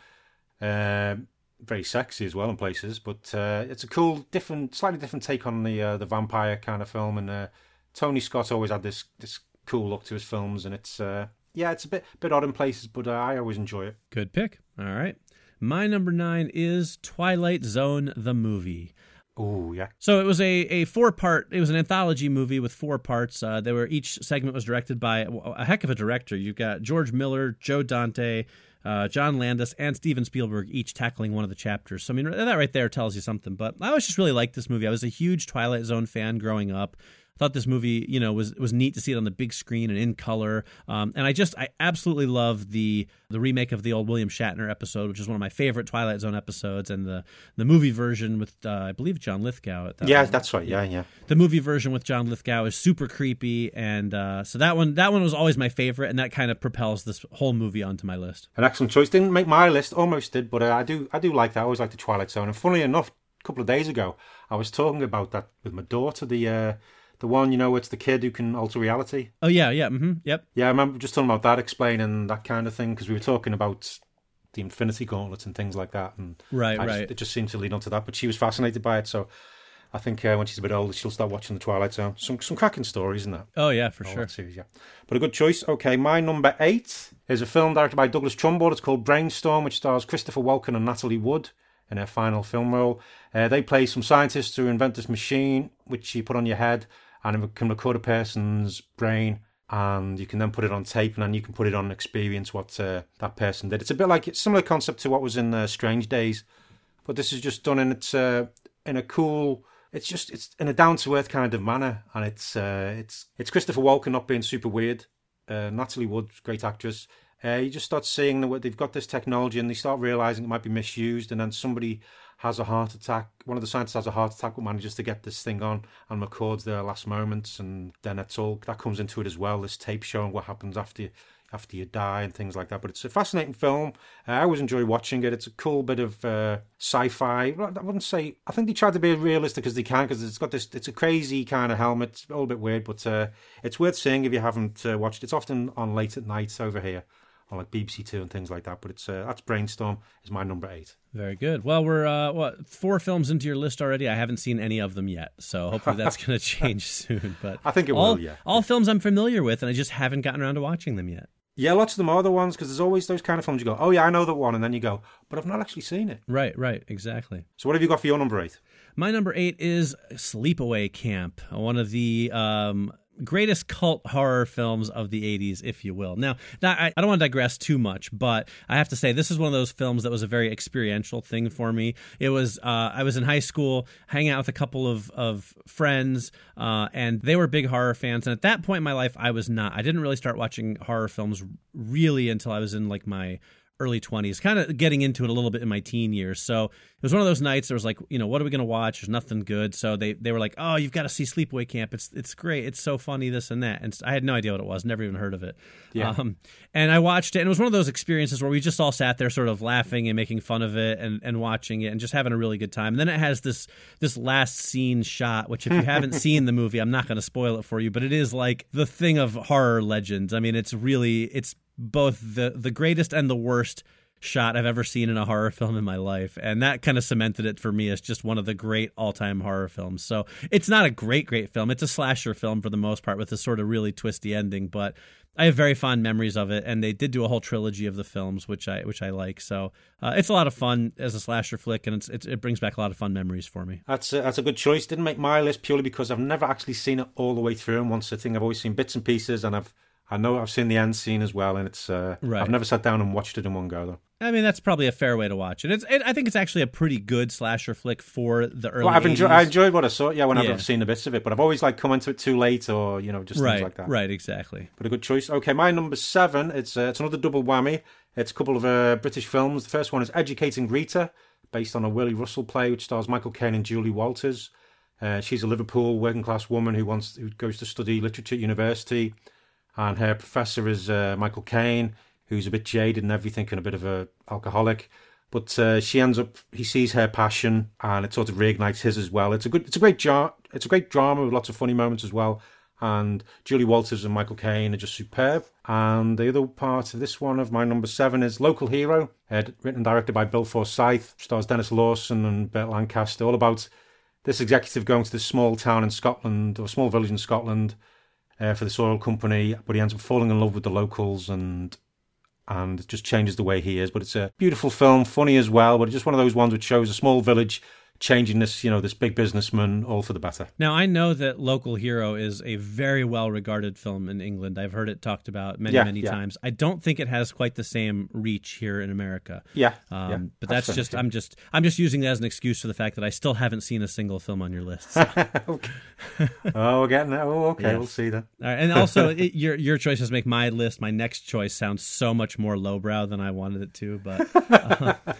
uh, very sexy as well in places. But uh, it's a cool, different, slightly different take on the uh, the vampire kind of film. And uh, Tony Scott always had this this cool look to his films, and it's uh, yeah, it's a bit bit odd in places, but uh, I always enjoy it. Good pick. All right. My number nine is Twilight Zone the movie. Oh yeah, So it was a, a four part. It was an anthology movie with four parts. Uh, there were each segment was directed by a, a heck of a director. You've got George Miller, Joe Dante, uh, John Landis, and Steven Spielberg each tackling one of the chapters. So I mean that right there tells you something. But I always just really liked this movie. I was a huge Twilight Zone fan growing up. Thought this movie, you know, was was neat to see it on the big screen and in color. Um, and I just, I absolutely love the the remake of the old William Shatner episode, which is one of my favorite Twilight Zone episodes, and the the movie version with uh, I believe John Lithgow. At that yeah, one. that's right. Yeah, yeah. The movie version with John Lithgow is super creepy, and uh, so that one that one was always my favorite, and that kind of propels this whole movie onto my list. An excellent choice. Didn't make my list, almost did, but uh, I do I do like that. I always like the Twilight Zone. And funnily enough, a couple of days ago, I was talking about that with my daughter. The uh, the one you know, it's the kid who can alter reality. Oh yeah, yeah, mm-hmm, yep. Yeah, I remember just talking about that, explaining that kind of thing because we were talking about the Infinity Gauntlets and things like that, and Right, I just- it just seemed to lead on to that. But she was fascinated by it, so I think uh, when she's a bit older, she'll start watching the Twilight Zone. Some some cracking stories, isn't that? Oh yeah, for all sure. series, yeah. But a good choice. Okay, my number eight is a film directed by Douglas Trumbull. It's called Brainstorm, which stars Christopher Walken and Natalie Wood in their final film role. Uh, they play some scientists who invent this machine which you put on your head and it can record a person's brain. And you can then put it on tape, and then you can put it on experience what uh, that person did. It's a bit like it's similar concept to what was in uh, Strange Days, but this is just done in its uh, in a cool it's just it's in a down to earth kind of manner, and it's uh, it's it's Christopher Walken not being super weird. Uh, Natalie Wood, great actress. Uh, you just start seeing that they've got this technology, and they start realizing it might be misused, and then somebody has a heart attack. One of the scientists has a heart attack, but manages to get this thing on and records their last moments, and then it's all that comes into it as well. This tape showing what happens after you, after you die and things like that. But it's a fascinating film. Uh, I always enjoy watching it. It's a cool bit of uh, sci-fi. I wouldn't say. I think they tried to be as realistic as they can because it's got this. It's a crazy kind of helmet. It's a little bit weird, but uh, it's worth seeing if you haven't uh, watched. It's often on late at night over here on like BBC Two and things like that. But it's uh, that's Brainstorm is my number eight. Very good. Well, we're uh, what four films into your list already. I haven't seen any of them yet, so hopefully that's going to change soon. But I think it all, will, yeah. all films I'm familiar with, and I just haven't gotten around to watching them yet. Yeah, lots of them are the ones because there's always those kind of films you go, oh yeah, I know that one, and then you go, but I've not actually seen it. Right, right, exactly. So what have you got for your number eight? My number eight is Sleepaway Camp, one of the um, greatest cult horror films of the 80s, if you will. Now, now I, I, don't want to digress too much, but I have to say this is one of those films that was a very experiential thing for me. It was uh, I was in high school, hanging out with a couple of of friends, uh, and they were big horror fans. And at that point in my life, I was not. I didn't really start watching horror films really until I was in like my early 20s, kind of getting into it a little bit in my teen years. So it was one of those nights there was like, you know, what are we going to watch? There's nothing good. So they, they were like, oh, you've got to see Sleepaway Camp. It's it's great. It's so funny, this and that. And I had no idea what it was, never even heard of it. Yeah. Um, and I watched it, and it was one of those experiences where we just all sat there sort of laughing and making fun of it and, and watching it and just having a really good time. And then it has this this last scene shot, which if you haven't seen the movie, I'm not going to spoil it for you, but it is like the thing of horror legends. I mean, it's really, it's both the the greatest and the worst shot I've ever seen in a horror film in my life. And that kind of cemented it for me as just one of the great all time horror films. So it's not a great, great film. It's a slasher film for the most part with a sort of really twisty ending, but I have very fond memories of it. And they did do a whole trilogy of the films, which I which I like. So uh, it's a lot of fun as a slasher flick, and it's, it's, it brings back a lot of fun memories for me. That's a, that's a good choice. Didn't make my list purely because I've never actually seen it all the way through in one sitting. I've always seen bits and pieces, and I've I know I've seen the end scene as well, and it's uh, Right. I've never sat down and watched it in one go though. I mean, that's probably a fair way to watch it. It's, it, I think it's actually a pretty good slasher flick for the early. Well, I've enjoyed 80s. I enjoyed what I saw. Yeah, whenever Yeah. I've seen the bits of it, but I've always like come into it too late, or you know, just right, things like that. right, exactly. But a good choice. Okay, my number seven. It's uh, it's another double whammy. It's a couple of uh, British films. The first one is Educating Rita, based on a Willie Russell play, which stars Michael Caine and Julie Walters. Uh, she's a Liverpool working class woman who wants who goes to study literature at university, and her professor is uh, Michael Caine, who's a bit jaded and everything, and a bit of a alcoholic. But uh, she ends up, he sees her passion, and it sort of reignites his as well. It's a good, it's a great jar, it's a great drama with lots of funny moments as well. And Julie Walters and Michael Caine are just superb. And the other part of this one of my number seven is Local Hero, written and directed by Bill Forsyth, stars Denis Lawson and Burt Lancaster, all about this executive going to this small town in Scotland, or small village in Scotland, uh, for this oil company, but he ends up falling in love with the locals and and just changes the way he is. But it's a beautiful film, funny as well, but it's just one of those ones which shows a small village changing this, you know, this big businessman all for the better. Now I know that Local Hero is a very well regarded film in England. I've heard it talked about many, Yeah, many yeah. times. I don't think it has quite the same reach here in America. Yeah, Um, yeah, but that's just I'm just I'm just using that as an excuse for the fact that I still haven't seen a single film on your list. So. oh, we're getting there. Oh, okay, Yes. we'll see then. All right, and also it, your your choices make my list. My next choice sounds so much more lowbrow than I wanted it to, but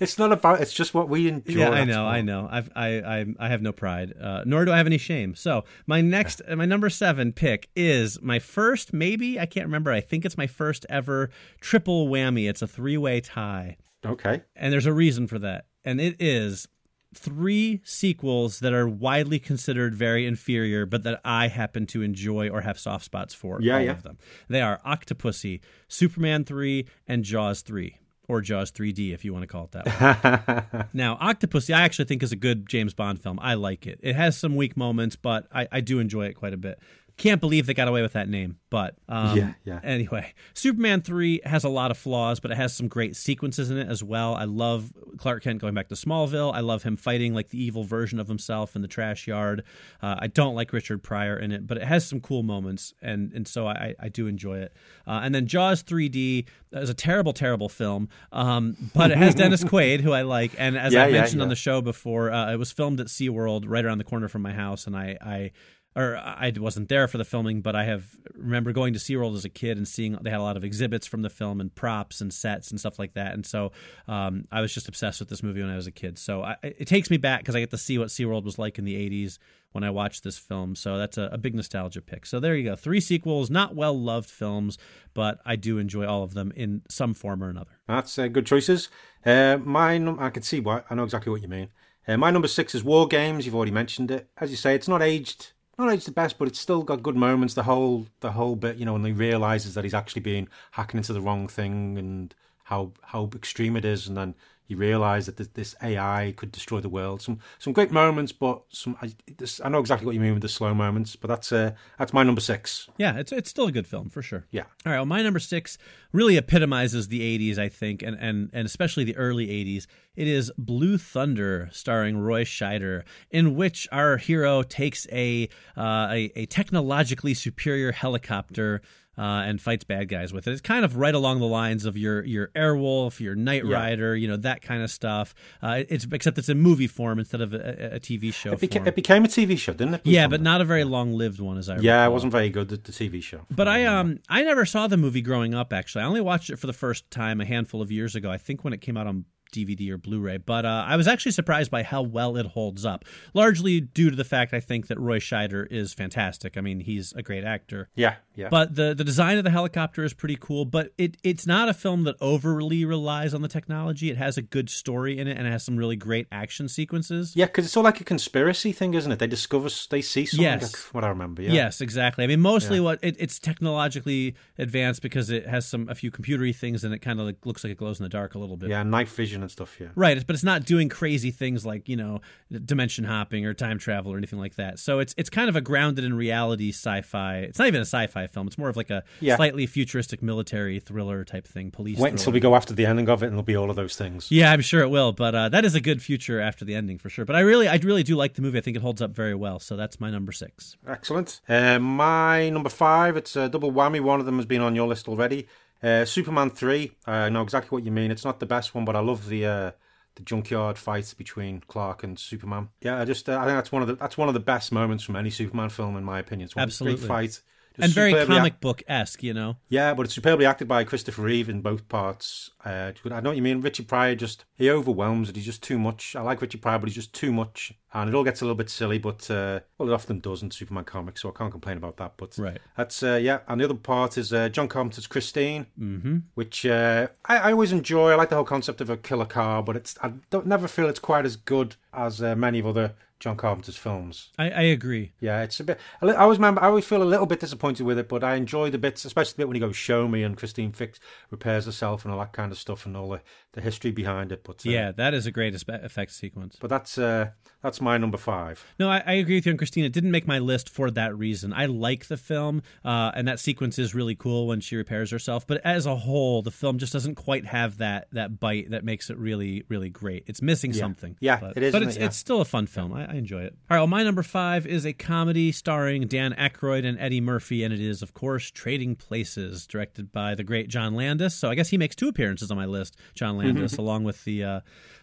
It's not about. It's just what we enjoy. yeah, I know. I know. I've, I I I have no pride, uh, nor do I have any shame. So my next, my number seven pick is my first, maybe I can't remember. I think it's my first ever triple whammy. It's a three way tie, Okay. and there's a reason for that, and it is three sequels that are widely considered very inferior, but that I happen to enjoy or have soft spots for. Yeah, all yeah. of them. They are Octopussy, Superman three, and Jaws three. Or Jaws 3D, if you want to call it that way. Now, Octopussy, I actually think is a good James Bond film. I like it. It has some weak moments, but I, I do enjoy it quite a bit. Can't believe they got away with that name, but um, Yeah, yeah. Anyway, Superman three has a lot of flaws, but it has some great sequences in it as well. I love Clark Kent going back to Smallville. I love him fighting like the evil version of himself in the trash yard. Uh, I don't like Richard Pryor in it, but it has some cool moments, and and so I I do enjoy it. Uh, and then Jaws 3D is a terrible, terrible film, um, but it has Dennis Quaid, who I like, and as Yeah, I mentioned on the show before, uh, it was filmed at SeaWorld right around the corner from my house, and I. I or I wasn't there for the filming, but I have remember going to SeaWorld as a kid and seeing they had a lot of exhibits from the film and props and sets and stuff like that. And so um, I was just obsessed with this movie when I was a kid. So I, it takes me back because I get to see what SeaWorld was like in the 80s when I watched this film. So that's a, a big nostalgia pick. So there you go. Three sequels, not well loved films, but I do enjoy all of them in some form or another. That's uh, good choices. Uh, my I can see why. I know exactly what you mean. Uh, my number six is War Games. You've already mentioned it. As you say, it's not aged not it's the best, but it's still got good moments. The whole the whole bit, you know, when he realizes that he's actually been hacking into the wrong thing and how how extreme it is, and then you realise that this, this AI could destroy the world. Some some great moments, but some I, this, I know exactly what you mean with the slow moments. But that's uh, that's my number six. Yeah, it's it's still a good film for sure. Yeah. All right. Well, my number six really epitomizes the '80s, I think, and and and especially the early '80s. It is Blue Thunder, starring Roy Scheider, in which our hero takes a uh, a, a technologically superior helicopter. Uh, and fights bad guys with it. It's kind of right along the lines of your your Airwolf, your Knight Yeah. Rider, you know that kind of stuff. Uh, it's except it's a movie form instead of a, a TV show. It, beca- it became a TV show, didn't it? yeah, but not a very long lived one, as I remember. Yeah, it wasn't very good. The, the TV show. But I um I never saw the movie growing up. Actually, I only watched it for the first time a handful of years ago. I think when it came out on DVD or Blu-ray. But uh, I was actually surprised by how well it holds up, largely due to the fact I think that Roy Scheider is fantastic. I mean, he's a great actor. Yeah, yeah. But the the design of the helicopter is pretty cool. But it it's not a film that overly relies on the technology. It has a good story in it and it has some really great action sequences. yeah, because it's all like a conspiracy thing, isn't it? They discover, they see something. Yes. like what I remember. Yeah. Yes, exactly. I mean, mostly Yeah. what it, it's technologically advanced because it has some a few computery things and it kind of like, looks like it glows in the dark a little bit. Yeah, night vision and stuff. Yeah. Right, but it's not doing crazy things like you know dimension hopping or time travel or anything like that. So it's it's kind of a grounded in reality sci-fi. It's not even a sci-fi film. It's more of like a Yeah. slightly futuristic military thriller type thing. Police. Wait until we go after the ending of it, and it'll be all of those things. Yeah, I'm sure it will. But uh, that is a good future after the ending for sure. But I really, I really do like the movie. I think it holds up very well. So that's my number six. Excellent. Uh, my number five, it's a double whammy. One of them has been on your list already. Uh, Superman 3. I know exactly what you mean. It's not the best one, but I love the uh, the junkyard fight between Clark and Superman. Yeah, I just uh, I think that's one of the that's one of the best moments from any Superman film, in my opinion. It's one Absolutely. Of the great fight. And very comic act- book esque, you know. yeah, but it's superbly acted by Christopher Reeve in both parts. Uh, I know what you mean. Richard Pryor just he overwhelms it. He's just too much. I like Richard Pryor, but he's just too much, and it all gets a little bit silly. But uh, well, it often does in Superman comics, so I can't complain about that. But Right. that's uh, yeah. And the other part is uh, John Carpenter's Christine, Mm-hmm. which uh, I, I always enjoy. I like the whole concept of a killer car, but it's I don't never feel it's quite as good as uh, many of other John Carpenter's films. I, I agree. Yeah, it's a bit. I always remember. I always feel a little bit disappointed with it, but I enjoy the bits, especially the bit when he goes show me and Christine fix repairs herself and all that kind of stuff and all the, the history behind it. But uh, Yeah, that is a great effect sequence. but that's uh, that's my number five. No, I, I agree with you on Christine. It didn't make my list for that reason. I like the film, uh, and that sequence is really cool when she repairs herself. But as a whole, the film just doesn't quite have that that bite that makes it really, really great. It's missing Yeah. something. Yeah, but, it is, But it's it? Yeah. it's still a fun film. I, I enjoy it. All right. Well, my number five is a comedy starring Dan Aykroyd and Eddie Murphy, and it is, of course, Trading Places, directed by the great John Landis. So I guess he makes two appearances on my list. John Landis, along with the uh,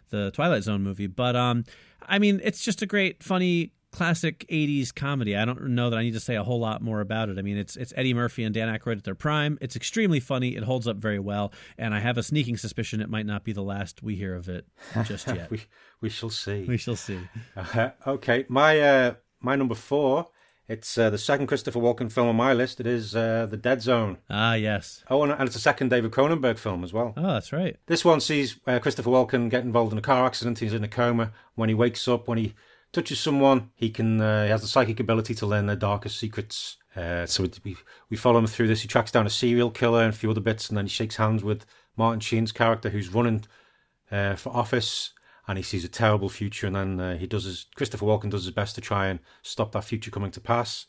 the Twilight Zone movie. But um, I mean, it's just a great, funny classic 80s comedy. I don't know that I need to say a whole lot more about it. I mean, it's it's Eddie Murphy and Dan Aykroyd at their prime. It's extremely funny. It holds up very well, and I have a sneaking suspicion it might not be the last we hear of it just yet. we we shall see. we shall see. Uh, okay, my uh, my number four. It's uh, the second Christopher Walken film on my list. It is uh, The Dead Zone. Ah, yes. Oh, and, and it's a second David Cronenberg film as well. Oh, that's right. This one sees uh, Christopher Walken get involved in a car accident. He's in a coma. When he wakes up, when he touches someone, he can uh, he has the psychic ability to learn their darkest secrets. Uh, so we we follow him through this. He tracks down a serial killer and a few other bits, and then he shakes hands with Martin Sheen's character, who's running uh, for office. And he sees a terrible future, and then uh, he does his Christopher Walken does his best to try and stop that future coming to pass.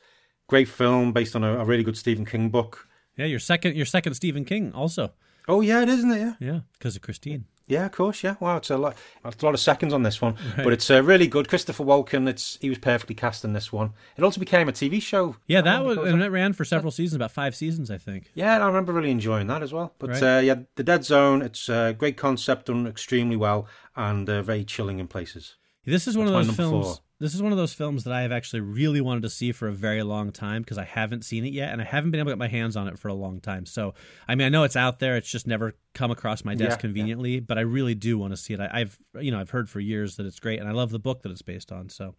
Great film based on a, a really good Stephen King book. Yeah, your second your second Stephen King also. Oh yeah, it is, isn't it? Yeah. Yeah, because of Christine. Yeah, of course. Yeah, wow, it's a lot. It's a lot of seconds on this one, but it's uh, really good. Christopher Walken, it's he was perfectly cast in this one. It also became a TV show. Yeah, that was and it ran for several seasons, about five seasons, I think. Yeah, I remember really enjoying that as well. But Right. uh, yeah, the Dead Zone, it's a great concept, done extremely well, and uh, very chilling in places. This is one That's of those films. four. This is one of those films that I have actually really wanted to see for a very long time because I haven't seen it yet, and I haven't been able to get my hands on it for a long time. So, I mean, I know it's out there; it's just never come across my desk Yeah, yeah. conveniently. But I really do want to see it. I, I've, you know, I've heard for years that it's great, and I love the book that it's based on. So,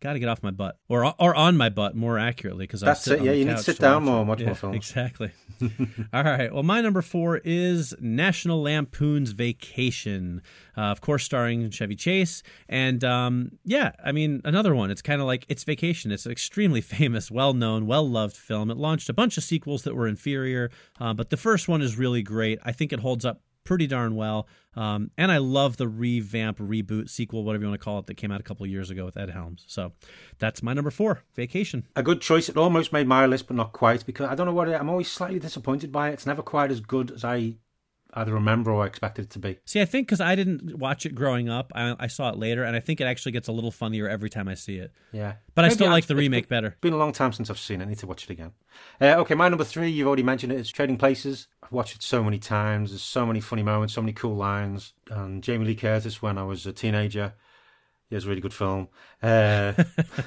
got to get off my butt, or or on my butt more accurately, because That's it, yeah, you need to sit down more and watch more films. Exactly. All right. Well, my number four is National Lampoon's Vacation, uh, of course, starring Chevy Chase, and um, yeah, I mean, another one. It's kind of like It's Vacation. It's an extremely famous, well known, well loved film. It launched a bunch of sequels that were inferior, uh, but the first one is really great. I think it holds up pretty darn well. Um, and I love the revamp, reboot, sequel, whatever you want to call it, that came out a couple years ago with Ed Helms. So that's my number four, Vacation. A good choice. It almost made my list, but not quite because I don't know what it, I'm always slightly disappointed by it. It's never quite as good as I either remember or I expected it to be. See, I think because I didn't watch it growing up, I, I, saw it later, and I think it actually gets a little funnier every time I see it. Yeah, but Maybe I still like the remake been, better. It's been a long time since I've seen it. I need to watch it again. Uh, okay, my number three. You've already mentioned it. It's Trading Places. I've watched it so many times. There's so many funny moments, so many cool lines. And Jamie Lee Curtis when I was a teenager. Yeah, it's a really good film. Uh,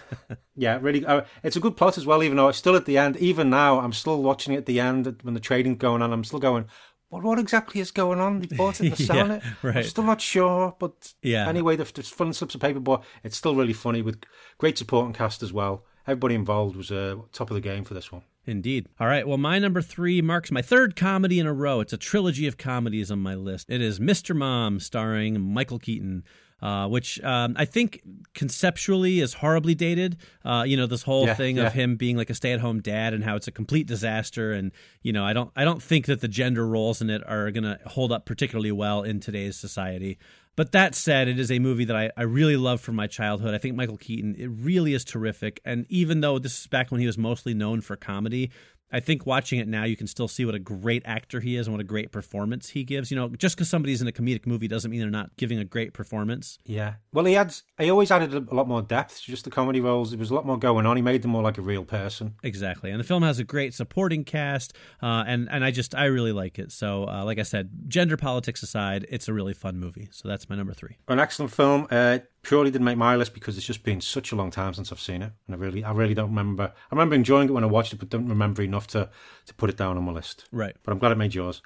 yeah, really. Uh, it's a good plot as well. Even though it's still at the end, even now, I'm still watching it at the end when the trading's going on. I'm still going, what what exactly is going on? They bought it, they're selling yeah, it. Right. I'm still not sure, but yeah. Anyway, there's fun slips of paper, but it's still really funny with great supporting cast as well. Everybody involved was uh, top of the game for this one. Indeed. All right. Well, my number three marks my third comedy in a row. It's a trilogy of comedies on my list. It is Mr. Mom, starring Michael Keaton uh, which um, I think conceptually is horribly dated. Uh, you know, this whole yeah, thing yeah. of him being like a stay-at-home dad and how it's a complete disaster. And you know, I don't, I don't think that the gender roles in it are going to hold up particularly well in today's society. But that said, it is a movie that I, I really love from my childhood. I think Michael Keaton, it really is terrific. And even though this is back when he was mostly known for comedy, I think watching it now, you can still see what a great actor he is and what a great performance he gives. You know, just because somebody's in a comedic movie doesn't mean they're not giving a great performance. Yeah. Well, he adds. He always added a lot more depth to just the comedy roles. There was a lot more going on. He made them more like a real person. Exactly. And the film has a great supporting cast, uh, and and I just I really like it. So, uh, like I said, gender politics aside, it's a really fun movie. So that's my number three. An excellent film. Uh, purely didn't make my list because it's just been such a long time since I've seen it, and I really, I really don't remember. I remember enjoying it when I watched it, but don't remember enough to to put it down on my list. Right. But I'm glad it made yours.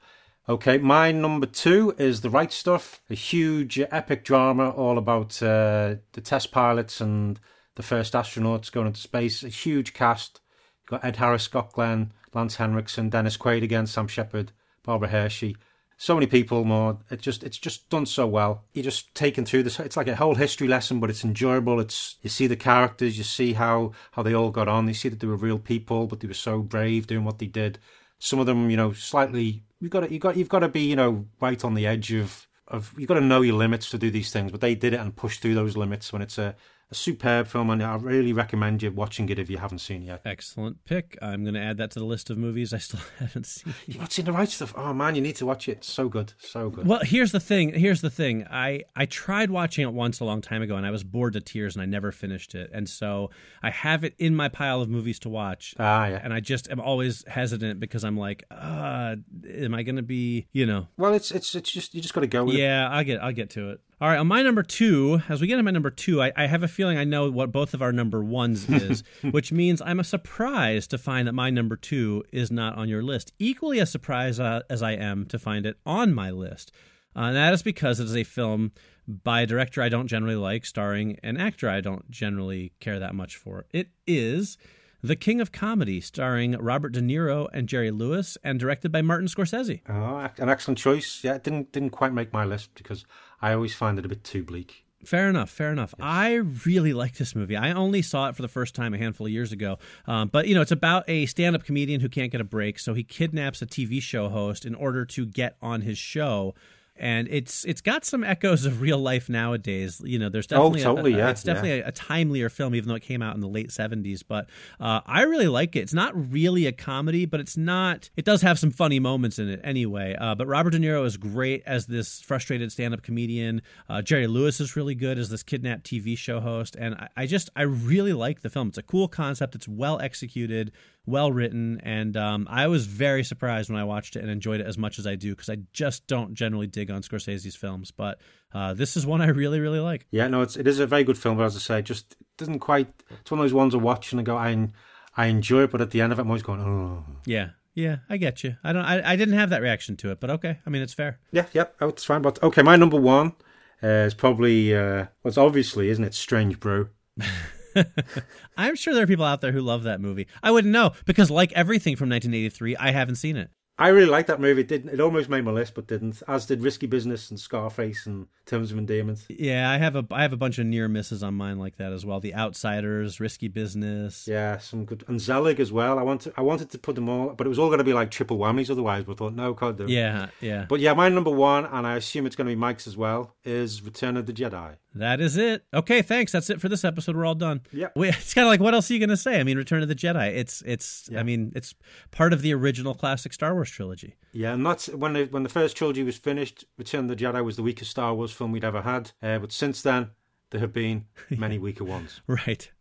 Okay, my number two is The Right Stuff, a huge epic drama all about uh, the test pilots and the first astronauts going into space. A huge cast. You've got Ed Harris, Scott Glenn, Lance Henriksen, Dennis Quaid again, Sam Shepard, Barbara Hershey so many people more it just it's just done so well. You're just taken through this it's like a whole history lesson but it's enjoyable. It's you see the characters you see how how they all got on. You see that they were real people but they were so brave doing what they did. Some of them you know slightly you got you got you've got to be you know right on the edge of of you've got to know your limits to do these things but they did it and pushed through those limits when it's a a superb film, and I really recommend you watching it if you haven't seen it yet. Excellent pick. I'm going to add that to the list of movies I still haven't seen. You've not seen the right stuff. Oh man, you need to watch it. So good, so good. Well, here's the thing. Here's the thing. I I tried watching it once a long time ago, and I was bored to tears, and I never finished it. And so I have it in my pile of movies to watch. Ah, yeah. And I just am always hesitant because I'm like, uh, am I going to be, you know? Well, it's it's it's just you just got to go with yeah, it. I'll get I'll get to it. All right, on my number two, as we get to my number two, I, I have a feeling I know what both of our number ones is, which means I'm a surprised to find that my number two is not on your list. Equally as surprised uh, as I am to find it on my list. Uh, and that is because it is a film by a director I don't generally like, starring an actor I don't generally care that much for. It is The King of Comedy, starring Robert De Niro and Jerry Lewis, and directed by Martin Scorsese. Oh, an excellent choice. Yeah, it didn't didn't quite make my list because I always find it a bit too bleak. Fair enough. Fair enough. Yes. I really like this movie. I only saw it for the first time a handful of years ago. Um, but, you know, it's about a stand up comedian who can't get a break. So he kidnaps a TV show host in order to get on his show and it's it's got some echoes of real life nowadays. You know, there's definitely oh, totally, a, a, yeah, it's definitely yeah. a, a, timelier film, even though it came out in the late '70s. But uh, I really like it. It's not really a comedy, but it's not. It does have some funny moments in it anyway. Uh, but Robert De Niro is great as this frustrated stand-up comedian. Uh, Jerry Lewis is really good as this kidnapped TV show host, and I, I just I really like the film. It's a cool concept. It's well executed well written, and um, I was very surprised when I watched it and enjoyed it as much as I do because I just don't generally dig on Scorsese's films, but uh, this is one I really really like. Yeah, no, it's it is a very good film, but as I say, just doesn't quite. It's one of those ones I watch and I go, I I enjoy it, but at the end of it, I'm always going, oh. Yeah, yeah, I get you. I don't. I, I didn't have that reaction to it, but okay. I mean, it's fair. Yeah, yeah, oh, it's fine. But okay, my number one uh, is probably uh, well, it's obviously, isn't it? Strange Brew. I'm sure there are people out there who love that movie. I wouldn't know because, like everything from 1983, I haven't seen it. I really liked that movie. It didn't. It almost made my list, but didn't. As did Risky Business and Scarface and Terms of Endearment. Yeah, I have a I have a bunch of near misses on mine like that as well. The Outsiders, Risky Business. Yeah, some good and Zelig as well. I wanted I wanted to put them all, but it was all going to be like triple whammies otherwise. But I thought no, can't do. Yeah, yeah. But yeah, my number one, and I assume it's going to be Mike's as well, is Return of the Jedi. That is it. Okay, thanks. That's it for this episode. We're all done. Yeah. It's kind of like what else are you going to say? I mean, Return of the Jedi. It's it's. Yeah. I mean, it's part of the original classic Star Wars trilogy. Yeah, and that's when the, when the first trilogy was finished. Return of the Jedi was the weakest Star Wars film we'd ever had. Uh, but since then, there have been many weaker ones. Right.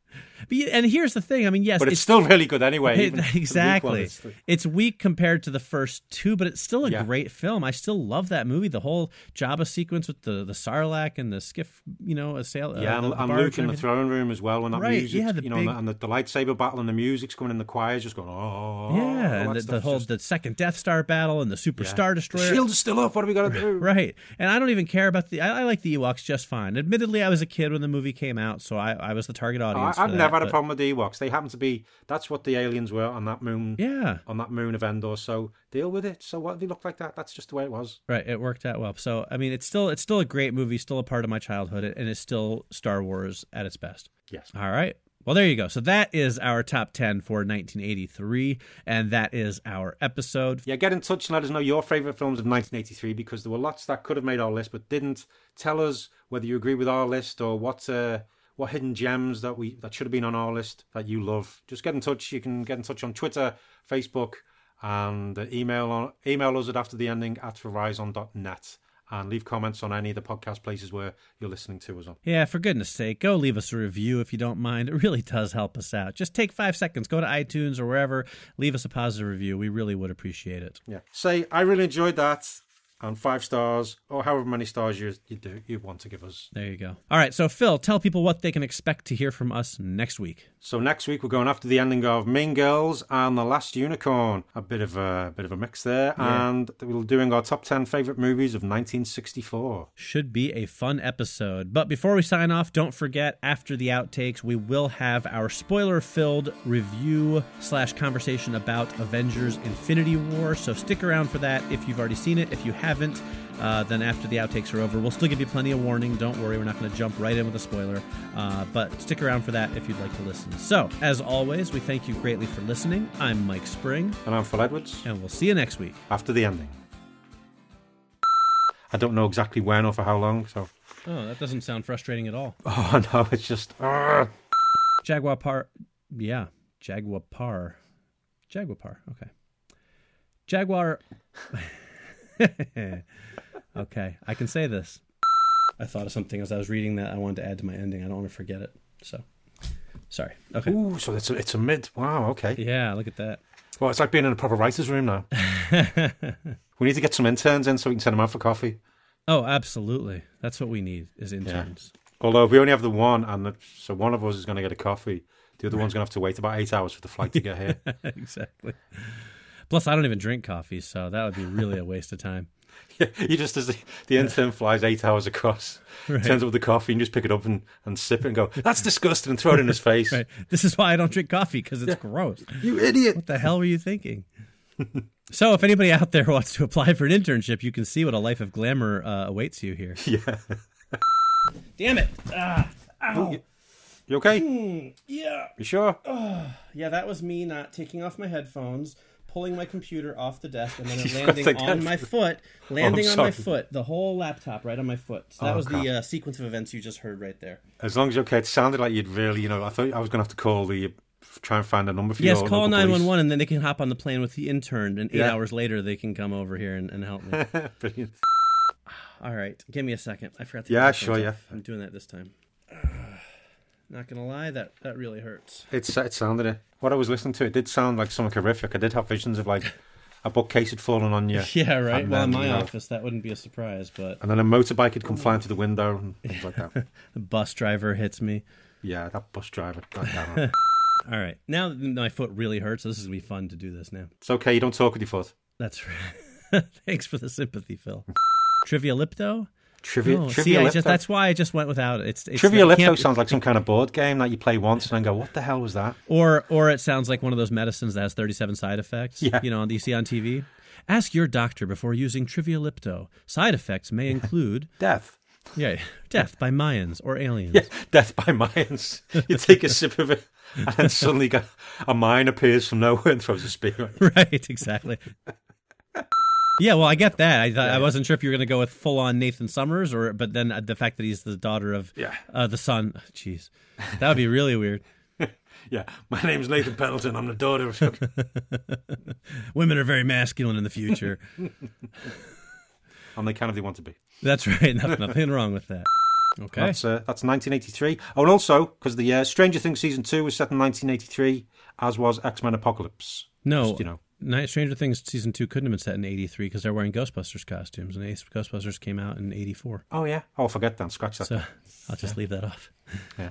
But, and here's the thing. I mean, yes, But it's, still really good anyway. It- the weak one exactly. It's weak compared to the first two, but it's still a Yeah. great film. I still love that movie. The whole Jabba sequence with the the Sarlacc and the skiff, you know, a sail. Yeah, uh, and, the and barge Luke in the throne room as well. When that Right, music, yeah, the you know, big- and, the, the lightsaber battle and the music's coming in the choir's just going, oh, Yeah, and the, the whole just- the second Death Star battle and the Super yeah. Star The Destroyer. shield is still up. What are we got to do? Right. And I don't even care about the. I, I like the Ewoks just fine. Admittedly, I was a kid when the movie came out, so I, I was the target I, audience. I've for never that, had a problem with the Ewoks. They happen to be that's what the aliens were on that moon. Yeah. On that moon of Endor. So deal with it. So what they look like that? That's just the way it was. Right, it worked out well. So I mean, it's still it's still a great movie, still a part of my childhood, and it's still Star Wars at its best. Yes. All right. Well, there you go. So that is our top ten for 1983, and that is our episode. Yeah, get in touch and let us know your favourite films of 1983 because there were lots that could have made our list but didn't. Tell us whether you agree with our list or what uh, what hidden gems that we that should have been on our list that you love. Just get in touch. You can get in touch on Twitter, Facebook, and uh, email on email us at after the ending at verizon.net and leave comments on any of the podcast places where you're listening to us on. Yeah, for goodness sake, go leave us a review if you don't mind. It really does help us out. Just take five seconds, go to iTunes or wherever, leave us a positive review. We really would appreciate it. Yeah. Say I really enjoyed that and five stars or however many stars you you do you want to give us. There you go. All right, so Phil, tell people what they can expect to hear from us next week. So next week we're going after the ending of Mean Girls and The Last Unicorn. A bit of a bit of a mix there, and we're doing our top ten favorite movies of 1964. Should be a fun episode. But before we sign off, don't forget after the outtakes, we will have our spoiler-filled review slash conversation about Avengers: Infinity War. So stick around for that if you've already seen it. If you haven't, uh, then after the outtakes are over, we'll still give you plenty of warning. Don't worry, we're not going to jump right in with a spoiler. Uh, but stick around for that if you'd like to listen. So as always, we thank you greatly for listening. I'm Mike Spring, And I'm Phil Edwards. and we'll see you next week. After the ending. I don't know exactly when or for how long, so Oh, that doesn't sound frustrating at all. oh no, it's just ah. Jaguar Paw, yeah, Jaguar Paw, Jaguar Paw. Okay, Jaguar. okay, I can say this. I thought of something as I was reading that I wanted to add to my ending. I don't want to forget it. So, sorry. Okay. Ooh, so it's a, it's a mid. Wow, okay. Yeah, look at that. Well, it's like being in a proper writer's room now. we need to get some interns in so we can send them out for coffee. oh, absolutely. That's what we need is interns. Although if we only have the one, and the, so one of us is going to get a coffee, the other one's going to have to wait about eight hours for the flight to get here. exactly. Plus, I don't even drink coffee, so that would be really a waste of time. Yeah, you just as the, the intern flies eight hours across, Right. turns up with the coffee, and you just pick it up and, and sip it and go, "That's disgusting," and throw it in his face. Right. This is why I don't drink coffee because it's gross. You idiot! What the hell were you thinking? so, if anybody out there wants to apply for an internship, you can see what a life of glamour uh, awaits you here. Yeah. Damn it! Ah, ow. You okay? Yeah. You sure? Yeah, that was me not taking off my headphones, pulling my computer off the desk, and then it landing on my foot, landing on my foot, the whole laptop right on my foot. So that Oh, was crap. the uh, sequence of events you just heard right there. As long as you're okay. It sounded like you'd really, you know, I thought I was going to have to call the, try and find a number for you. Yes, call nine one one, and then they can hop on the plane with the intern, and eight Yeah. hours later they can come over here and, and help me. Brilliant. All right, give me a second. I forgot to. Yeah, sure, yeah. off. I'm doing that this time. Not gonna lie, that that really hurts. It's it sounded it. What I was listening to, it did sound like something horrific. I did have visions of like a bookcase had fallen on you. Yeah, right. Well, in my you know, office, that wouldn't be a surprise, but And then a motorbike had come flying through the window and things like that. the bus driver hits me. Yeah, that bus driver. God damn. All right, now my foot really hurts. So this is gonna be fun to do this now. It's okay. You don't talk with your foot. That's right. Thanks for the sympathy, Phil. Trivia Lipto. Trivia. Oh, trivia see, Lipto. just, that's why I just went without it. It's, it's Trivia can't Lipto sounds like some kind of board game that you play once and then go, "What the hell was that?" or or it sounds like one of those medicines that has 37 side effects. Yeah. you know, that you see on TV. Ask your doctor before using Trivialipto. Side effects may include Death. yeah, death by Mayans or aliens. Yeah, death by Mayans. You take a sip of it, and then suddenly a mine appears from nowhere and throws a spear. at you. right, exactly. Yeah, well, I get that. I thought I wasn't sure if you were going to go with full on Nathan Summers, or but then uh, the fact that he's the daughter of Yeah. uh, the son. Jeez, that would be really weird. Yeah, my name's Nathan Pendleton. I'm the daughter of. Women are very masculine in the future. and they can if they want to be. That's right. No, nothing wrong with that. Okay. That's uh, that's 1983. Oh, and also because the uh, Stranger Things season two was set in 1983, as was X Men Apocalypse. no, Just, you know. Night Stranger Things season two couldn't have been set in '83 because they're wearing Ghostbusters costumes, and Ace- Ghostbusters came out in '84. Oh yeah. Oh, forget that. Scratch that. So I'll just leave that off. Yeah.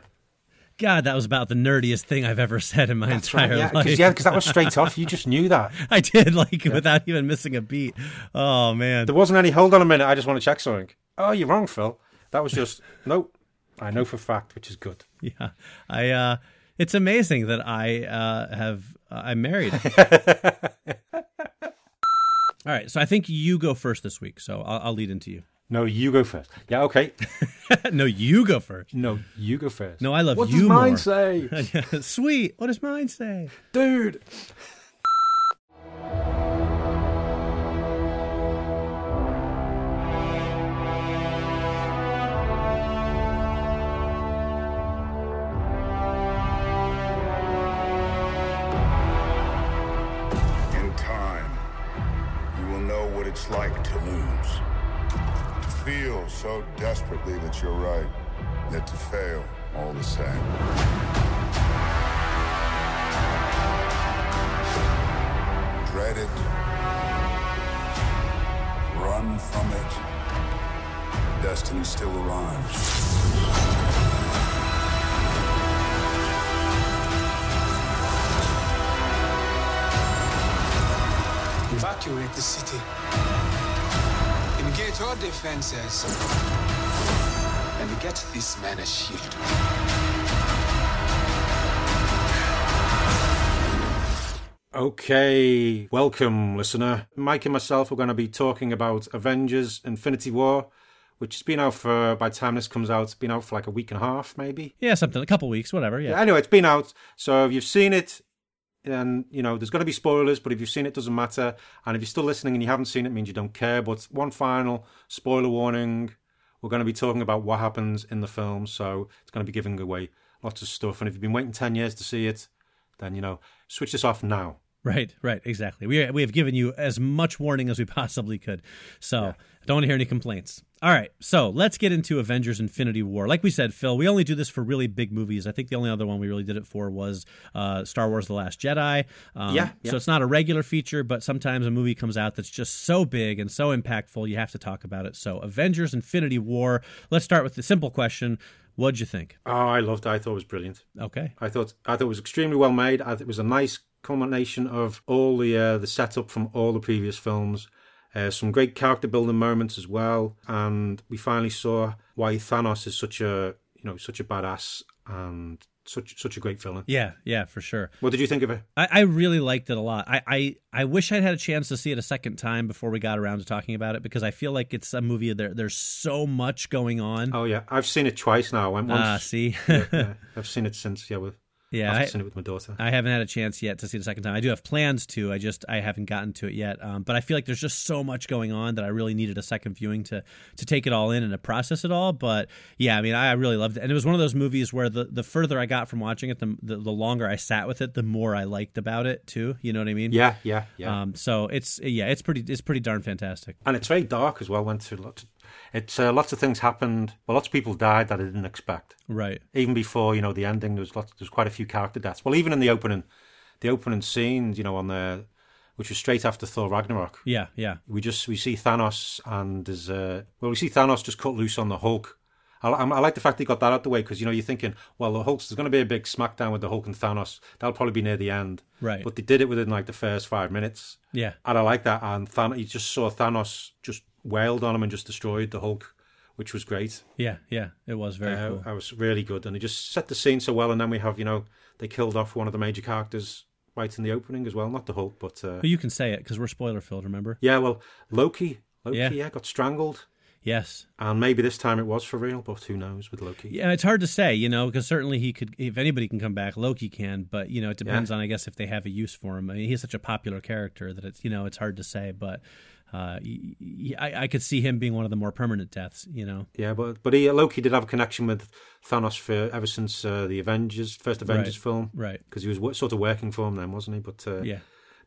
God, that was about the nerdiest thing I've ever said in my That's entire right. Yeah, life. because yeah, 'cause that was straight off. You just knew that. I did like without even missing a beat. Oh man. There wasn't any. Hold on a minute. I just want to check something. Oh, you're wrong, Phil. That was just nope. I know for fact, which is good. Yeah, I. uh It's amazing that I uh have. Uh, I'm married. All right, so I think you go first this week. So I'll, I'll lead into you. No, you go first. Yeah, okay. no, you go first. No, you go first. No, I love what you What does mine more. say, Sweet. What does mine say? dude? Like to lose. To feel so desperately that you're right, yet to fail all the same. Dread it. Run from it. Destiny still arrives. Evacuate the city. Engage all defenses. And get this man a shield. Okay, welcome, listener. Mike and myself are going to be talking about Avengers: Infinity War, which has been out for. By the time this comes out, it's been out for like a week and a half, maybe. Yeah, something. A couple weeks, whatever. Yeah. Anyway, it's been out, so if you've seen it, then you know there's going to be spoilers. But if you've seen it, doesn't matter. And if you're still listening and you haven't seen it, means you don't care. But one final spoiler warning: we're going to be talking about what happens in the film, so it's going to be giving away lots of stuff. And if you've been waiting ten years to see it, then you know switch this off now. Right, right, exactly. We we have given you as much warning as we possibly could. So I don't want to hear any complaints. All right, so let's get into Avengers: Infinity War. Like we said, Phil, we only do this for really big movies. I think the only other one we really did it for was uh, Star Wars: The Last Jedi. Um, Yeah, yeah. So it's not a regular feature, but sometimes a movie comes out that's just so big and so impactful, you have to talk about it. So Avengers: Infinity War. Let's start with the simple question: What'd you think? Oh, I loved it. I thought it was brilliant. Okay. I thought I thought it was extremely well made. I thought it was a nice combination of all the uh, the setup from all the previous films. Uh, some great character building moments as well, and we finally saw why Thanos is such a you know such a badass and such such a great villain. Yeah, yeah, for sure. What did you think of it? I, I really liked it a lot. I, I, I wish I'd had a chance to see it a second time before we got around to talking about it because I feel like it's a movie there. There's so much going on. Oh yeah, I've seen it twice now. I went once. Ah, see, yeah, yeah. I've seen it since yeah. With yeah, I've I, seen it with my daughter. I haven't had a chance yet to see it a second time. I do have plans to. I just I haven't gotten to it yet. Um, but I feel like there's just so much going on that I really needed a second viewing to to take it all in and to process it all. But yeah, I mean, I really loved it, and it was one of those movies where the the further I got from watching it, the the, the longer I sat with it, the more I liked about it too. You know what I mean? yeah, yeah, yeah. Um, so it's yeah, it's pretty it's pretty darn fantastic. and it's very dark as well. Went through lots. Of, it's uh, lots of things happened. Well, lots of people died that I didn't expect. Right. even before you know the ending, there was lots, there was quite a few character deaths. Well, even in the opening, the opening scene, you know, on the which was straight after Thor Ragnarok, Yeah. Yeah. we just we see Thanos and there's uh, well, we see Thanos just cut loose on the Hulk. I, I, I like the fact he got that out the way because you know you're thinking, well, the Hulk's there's going to be a big smackdown with the Hulk and Thanos. That'll probably be near the end, Right. But they did it within like the first five minutes, Yeah. and I like that. And Thanos, you just saw Thanos just wailed on him and just destroyed the Hulk, which was great. Yeah. Yeah. It was very Uh, cool. I was really good, and they just set the scene so well. And then we have, you know, they killed off one of the major characters right in the opening as well. Not the Hulk, but uh, But you can say it because we're spoiler filled. Remember? yeah, well, Loki, Loki, Yeah. yeah. got strangled, Yes. and maybe this time it was for real, but who knows with Loki? Yeah, it's hard to say, you know, because certainly he could. If anybody can come back, Loki can. But you know, it depends on, I guess, if they have a use for him. I mean, he's such a popular character that it's, you know, it's hard to say. But uh, I, I could see him being one of the more permanent deaths. You know. Yeah, but but he, Loki did have a connection with Thanos for ever since uh, the Avengers first Avengers Right, film, right. Because he was wo- sort of working for him then, wasn't he? But uh, Yeah.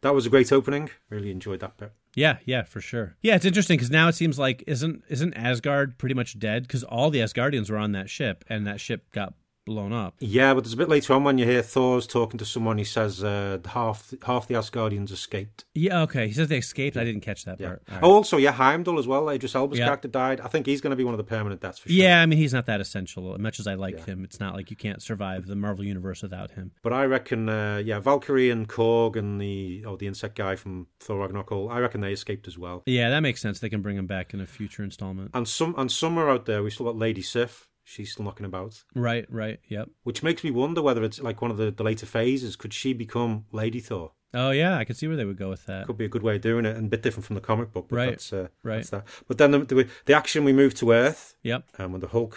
that was a great opening. Really enjoyed that bit. Yeah, yeah, for sure. Yeah, it's interesting because now it seems like isn't isn't Asgard pretty much dead? Because all the Asgardians were on that ship, and that ship got blown up. Yeah, but there's a bit later on when you hear Thor's talking to someone. He says uh, half half the Asgardians escaped. Yeah, okay. He says they escaped. I didn't catch that Yeah. part. Right. Oh, also, yeah, Heimdall as well. Idris Elba's Yeah. character died. I think he's going to be one of the permanent deaths for sure. Yeah, I mean he's not that essential. As much as I like Yeah. him, it's not like you can't survive the Marvel universe without him. But I reckon, uh, yeah, Valkyrie and Korg and the oh the insect guy from Thor Ragnarok. I reckon they escaped as well. Yeah, that makes sense. They can bring him back in a future installment. And some and somewhere out there, we still got Lady Sif. She's still knocking about, Right, right. Yep. which makes me wonder whether it's like one of the, the later phases. Could she become Lady Thor? Oh yeah, I could see where they would go with that. Could be a good way of doing it, and a bit different from the comic book. But Right, That's, uh, right. That's that. But then the, the, the action we move to Earth, Yep. and when the Hulk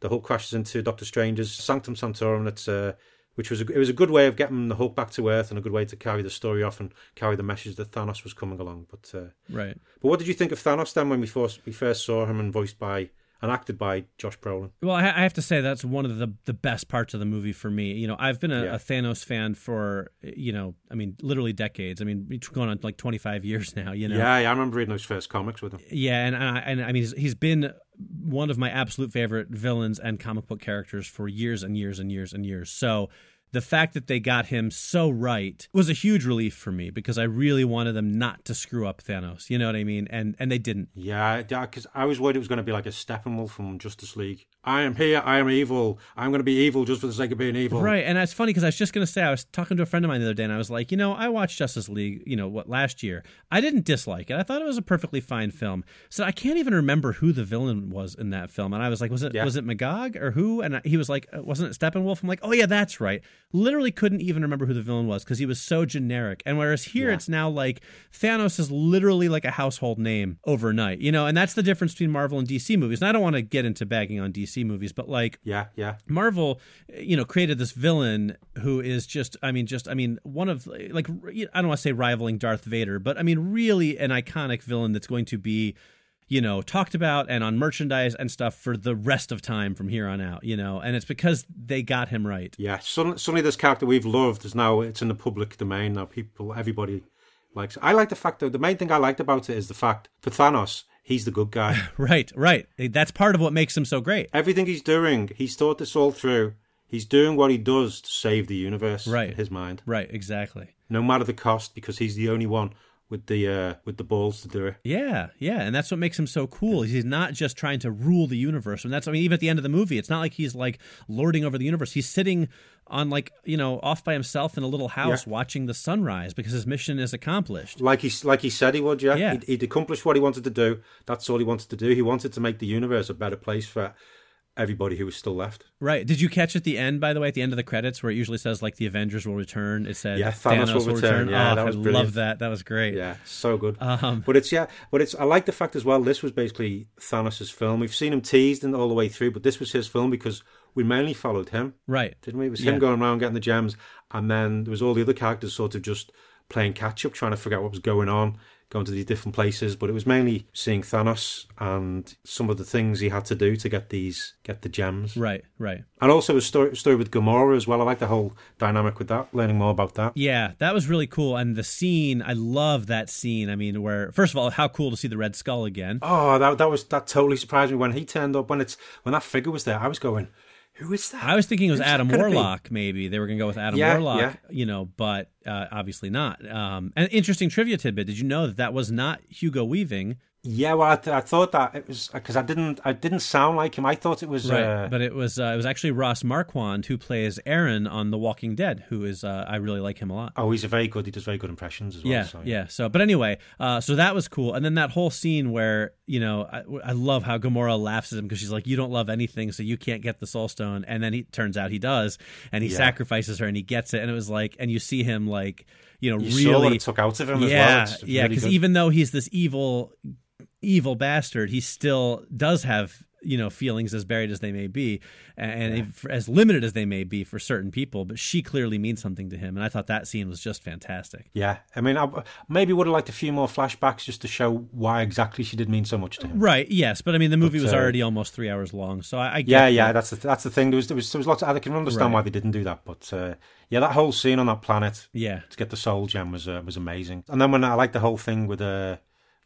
the Hulk crashes into Doctor Strange's Sanctum Sanctorum. It's uh, which was a, it was a good way of getting the Hulk back to Earth and a good way to carry the story off and carry the message that Thanos was coming along. But uh, Right. but what did you think of Thanos then when we first we first saw him and voiced by and acted by Josh Brolin? Well, I I have to say that's one of the the best parts of the movie for me. You know, I've been a, Yeah. a Thanos fan for you know, I mean, literally decades. I mean, it's going on like twenty five years now. You know, Yeah, yeah, I remember reading those first comics with him. Yeah, and I, and I mean, he's, he's been one of my absolute favorite villains and comic book characters for years and years and years and years. So the fact that they got him so right was a huge relief for me because I really wanted them not to screw up Thanos. You know what I mean? And and they didn't. Yeah, because I was worried it was going to be like a Steppenwolf from Justice League. I am here, I am evil. I'm going to be evil just for the sake of being evil. Right, and it's funny because I was just going to say I was talking to a friend of mine the other day, and I was like, you know, I watched Justice League, you know, what last year. I didn't dislike it. I thought it was a perfectly fine film. So I can't even remember who the villain was in that film, and I was like, was it Yeah. was it Magog or who? And he was like, uh, wasn't it Steppenwolf? I'm like, oh yeah, that's right. Literally couldn't even remember who the villain was because he was so generic. And whereas here Yeah. it's now like Thanos is literally like a household name overnight, you know, and that's the difference between Marvel and DC movies. And I don't want to get into bagging on DC movies, but like Yeah, yeah. Marvel, you know, created this villain who is just, I mean, just, I mean, one of, like, I don't want to say rivaling Darth Vader, but I mean, really an iconic villain that's going to be, you know, talked about and on merchandise and stuff for the rest of time from here on out, you know, and it's because they got him right. Yeah, suddenly, suddenly this character we've loved is now it's in the public domain now. People, everybody likes. I like the fact that the main thing I liked about it is the fact for Thanos, he's the good guy. Right, right. That's part of what makes him so great. Everything he's doing, he's thought this all through. He's doing what he does to save the universe. Right. in his mind, Right, exactly. no matter the cost, because he's the only one with the uh, with the balls to do it. Yeah, yeah, and that's what makes him so cool. He's not just trying to rule the universe, and that's I mean, even at the end of the movie, it's not like he's like lording over the universe. He's sitting on like you know off by himself in a little house Yeah. watching the sunrise because his mission is accomplished. Like he like he said he would. Yeah, Yeah. He'd, he'd accomplished what he wanted to do. That's all he wanted to do. He wanted to make the universe a better place for everybody who was still left. Right? Did you catch at the end, by the way, at the end of the credits, where it usually says like the Avengers will return? It said Yeah, Thanos will return. Yeah, oh, that was I brilliant. love that. That was great. Yeah, so good. Um, but it's yeah, but it's I like the fact as well. This was basically Thanos's film. We've seen him teased and all the way through, but this was his film because we mainly followed him, Right. didn't we? It was Yeah. him going around getting the gems, and then there was all the other characters sort of just playing catch up, trying to figure out what was going on, going to these different places. But it was mainly seeing Thanos and some of the things he had to do to get these get the gems, Right. Right. and also a story, story with Gamora as well. I like the whole dynamic with that, learning more about that. Yeah, that was really cool. And the scene, I love that scene. I mean, where first of all, how cool to see the Red Skull again. Oh, that that was that totally surprised me when he turned up. When it's when that figure was there, I was going, "Who is that?" I was thinking it was Who's Adam? Warlock. Maybe they were going to go with Adam Yeah, Warlock, yeah. you know, but uh, obviously not. Um, an interesting trivia tidbit: Did you know that that was not Hugo Weaving? Yeah, well, I, th- I thought that it was because I didn't I didn't sound like him. I thought it was Right, uh, but it was uh, it was actually Ross Marquand who plays Aaron on The Walking Dead. Who is uh, I really like him a lot. oh, he's a very good. He does very good impressions as well. yeah, so, yeah. So, but anyway, uh, so that was cool. And then that whole scene where you know, I, I love how Gamora laughs at him because she's like, "You don't love anything, so you can't get the Soul Stone." And then he turns out he does, and he Yeah. sacrifices her, and he gets it. And it was like, and you see him like, you know, You really saw what it took out of him as yeah, well. It's yeah, because good. even though he's this evil, evil bastard, he still does have you know feelings as buried as they may be, and if- as limited as they may be for certain people. But she clearly means something to him, and I thought that scene was just fantastic. Yeah, I mean, I maybe would have liked a few more flashbacks just to show why exactly she did mean so much to him. Right? Yes, but I mean the movie But, was uh, already almost three hours long, so I, I get Yeah, yeah, that's the that's the thing. There was there was, there was lots. Of, I can understand Right. why they didn't do that, but uh, yeah, that whole scene on that planet yeah. to get the soul gem was uh, was amazing. And then when I like the whole thing with uh,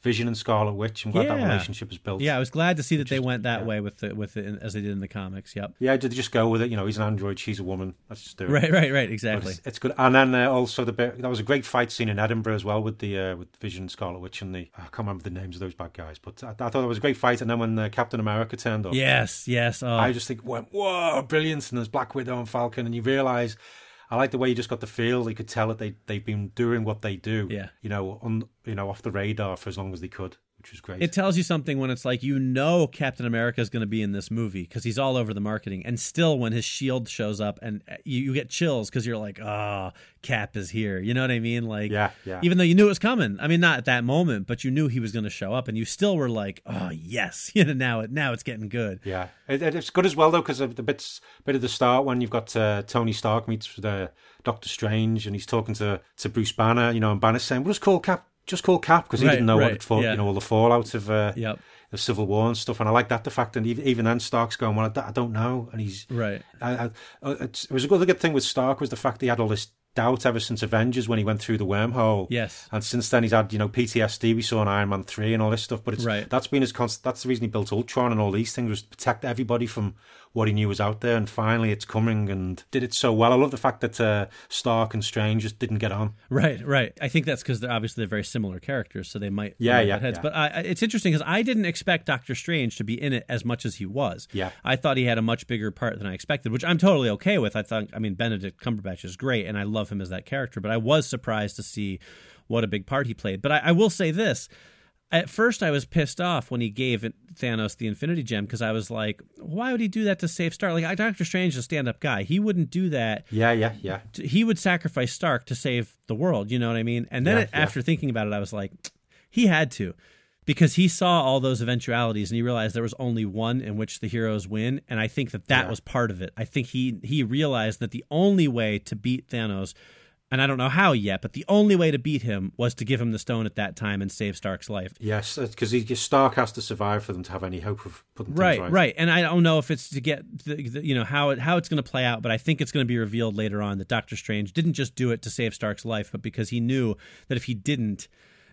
Vision and Scarlet Witch, I'm glad that relationship was built. Yeah, I was glad to see that they went that yeah. way with the, with it as they did in the comics. Yep. yeah, did they just go with it? You know, he's an android, she's a woman. Let's just do it. Right, right, right. Exactly. It's, it's good, and then uh, also the bit that was a great fight scene in Edinburgh as well with the uh, with Vision, Scarlet Witch, and the I can't remember the names of those bad guys, but I, I thought it was a great fight. And then when uh, Captain America turned up, Yes, yes. Oh, I just think went whoa, brilliant! And there's Black Widow and Falcon, and you realise. I like the way you just got the feel. You could tell that they they've been doing what they do. Yeah. You know, on you know off the radar for as long as they could, which was great. It tells you something when it's like you know Captain America is going to be in this movie because he's all over the marketing, and still when his shield shows up and uh, you, you get chills because you're like, ah, Cap is here. You know what I mean? Like, Yeah, yeah. Even though you knew it was coming, I mean, not at that moment, but you knew he was going to show up, and you still were like, oh yes, you know now it now it's getting good. Yeah, it, it- it's good as well though because the bits bit at the start when you've got uh, Tony Stark meets the Doctor Strange and he's talking to, to Bruce Banner, you know, and Banner's saying, "Well, just call Cap, just call Cap," because he Right, didn't know right, what it for, yeah. you know, all the fallout of uh, Yep. the Civil War and stuff. And I like that the fact, and even, even then Stark's going, "Well, I, don't know," and he's Right. I, I, uh, it's, it was a good, good thing with Stark was the fact he had all this doubt ever since Avengers when he went through the wormhole. Yes. And since then he's had you know PTSD. We saw in Iron Man three and all this stuff. But it's Right. that's been his constant. That's the reason he built Ultron and all these things was to protect everybody from what he knew was out there. And finally it's coming and did it so well. I love the fact that uh, Stark and Strange just didn't get on. Right, right. I think that's because they're obviously they're very similar characters, so they might Yeah, yeah, heads. yeah. But I, I- it's interesting because I didn't expect Doctor Strange to be in it as much as he was. Yeah. I thought he had a much bigger part than I expected, which I'm totally okay with. I thought, I mean, Benedict Cumberbatch is great, and I love him as that character. But I was surprised to see what a big part he played. But I, I will say this. At first, I was pissed off when he gave Thanos the Infinity Gem because I was like, "Why would he do that to save Stark?" Like, Doctor Strange is a stand-up guy; he wouldn't do that Yeah, yeah, yeah. he would sacrifice Stark to save the world. You know what I mean? And then Yeah, it, yeah. after thinking about it, I was like, he had to, because he saw all those eventualities and he realized there was only one in which the heroes win. And I think that that Yeah. was part of it. I think he he realized that the only way to beat Thanos. And I don't know how yet, but the only way to beat him was to give him the stone at that time and save Stark's life. Yes, because Stark has to survive for them to have any hope of putting things Right, right. right, and I don't know if it's to get the, the, you know how it how it's going to play out, but I think it's going to be revealed later on that Doctor Strange didn't just do it to save Stark's life, but because he knew that if he didn't,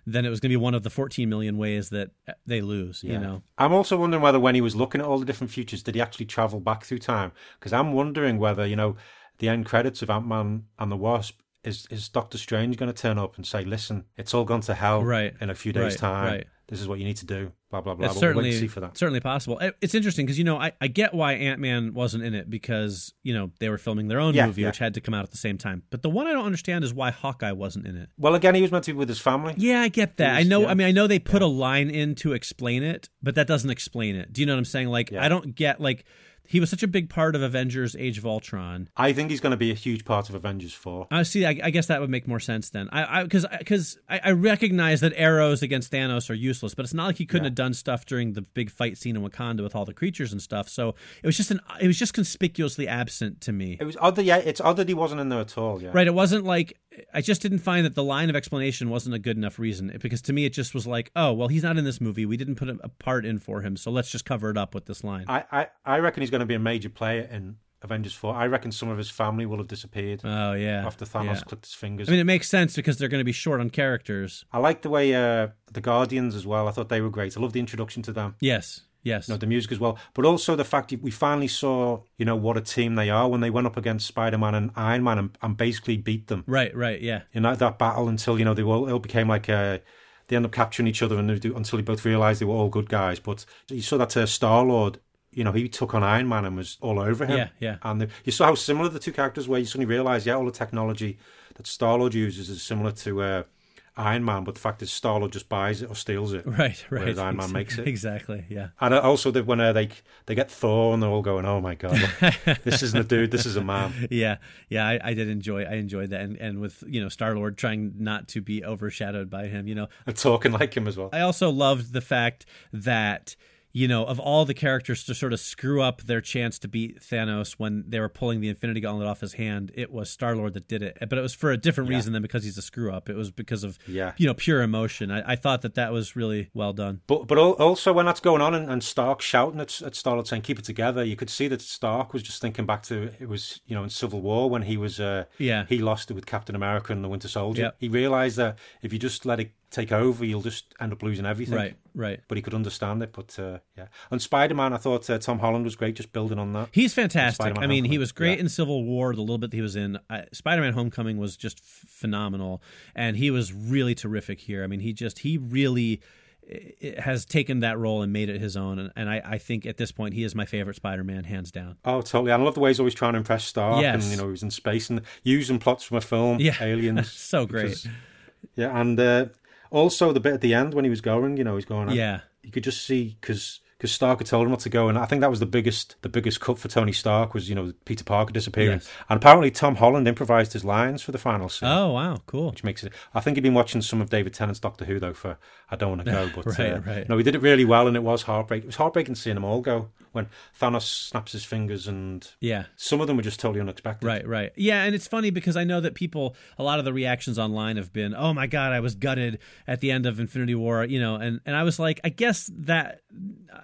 then it was going to be one of the 14 million ways that uh, they lose. You Yeah. know, I'm also wondering whether when he was looking at all the different futures, did he actually travel back through time? Because I'm wondering whether, you know, the end credits of Ant Man and the Wasp, is, is Doctor Strange going to turn up and say, listen, it's all gone to hell Right, in a few days' right, time. right. This is what you need to do. Blah, blah, blah. it's But we'll wait certainly and see for that. certainly possible. It's interesting because you know I, I get why Ant Man wasn't in it because you know they were filming their own Yeah, movie yeah. which had to come out at the same time. But the one I don't understand is why Hawkeye wasn't in it. Well, again, he was meant to be with his family. Yeah, I get that. I know. yeah. I mean, I know they put a line in to explain it, but that doesn't explain it. Do you know what I'm saying? Like. I don't get like he was such a big part of Avengers: Age of Ultron. I think he's going to be a huge part of Avengers 4. I see. I, I guess that would make more sense then. I because because I, I recognize that arrows against Thanos are useless, but it's not like he couldn't Yeah. have done stuff during the big fight scene in Wakanda with all the creatures and stuff. So it was just an it was just conspicuously absent to me. It was odd that, yeah, it's odd that he wasn't in there at all, yeah. Right. It wasn't like I just didn't find that the line of explanation wasn't a good enough reason because to me it just was like, oh well, he's not in this movie. We didn't put a, part in for him, so let's just cover it up with this line. I, I, I reckon he's going to be a major player in Avengers 4. I reckon some of his family will have disappeared oh yeah. after Thanos yeah. clicked his fingers. I mean, it makes sense because they're going to be short on characters. I like the way uh, the Guardians as well. I thought they were great. I love the introduction to them. Yes. Yes. You know, the music as well, but also the fact that we finally saw, you know, what a team they are when they went up against Spider-Man and Iron Man and, and basically beat them right. Right. Yeah. You know, that battle until you know they all, it all became like uh, they end up capturing each other and they do, until they both realized they were all good guys. But you saw that uh, Star Lord. You know, he took on Iron Man and was all over him. Yeah, yeah. And the, you saw how similar the two characters were. You suddenly realised, yeah, all the technology that Star Lord uses is similar to uh, Iron Man, but the fact is Starlord just buys it or steals it. Right, right. Whereas Iron Man makes it. Exactly. Yeah. And also when uh, they they get Thor and they're all going, "Oh my god, look, this isn't a dude, this is a man." Yeah, yeah, I, I did enjoy. I enjoyed that, and and with you know Star Lord trying not to be overshadowed by him. You know, And talking like him as well. I also loved the fact that you know of all the characters to sort of screw up their chance to beat Thanos when they were pulling the Infinity Gauntlet off his hand, it was Star Lord that did it. But it was for a different Yeah. reason than because he's a screw up. It was because of Yeah. you know pure emotion. I, I thought that that was really well done. But but also when that's going on and, and Stark shouting at, at Starlord saying keep it together, you could see that Stark was just thinking back to it was you know in Civil War when he was uh, Yeah. he lost it with Captain America and the Winter Soldier. Yep. He realized that if you just let it take over, you'll just end up losing everything. Right, right. But he could understand it. But uh, yeah, and Spider Man, I thought uh, Tom Holland was great, just building on that. He's fantastic. Spider-Man I mean, he was great Yeah. in Civil War, the little bit that he was in. Uh, Spider-Man: Homecoming was just f- phenomenal, and he was really terrific here. I mean, he just he really eh, has taken that role and made it his own, and, and I, I think at this point he is my favorite Spider-Man, hands down. Oh, totally. And I love the way he's always trying to impress Stark. Yes. And, you know, he was in space and using plots from a film, Yeah. Aliens. So great. was- yeah, and uh, also the bit at the end when he was going, you know, he's going. Yeah. You could just see because because Stark had told him not to go, and I think that was the biggest the biggest cut for Tony Stark was you know Peter Parker disappearing, Yes. and apparently Tom Holland improvised his lines for the final scene. Oh wow, cool. Which makes it. I think he'd been watching some of David Tennant's Doctor Who though. For I don't want to go, but Right, uh, right. no, he did it really well, and it was heartbreaking. It was heartbreaking seeing them all go when Thanos snaps his fingers, and Yeah. some of them were just totally unexpected. Right, right. Yeah, and it's funny because I know that people, a lot of the reactions online have been, "Oh my god, I was gutted at the end of Infinity War," you know, and and I was like, I guess that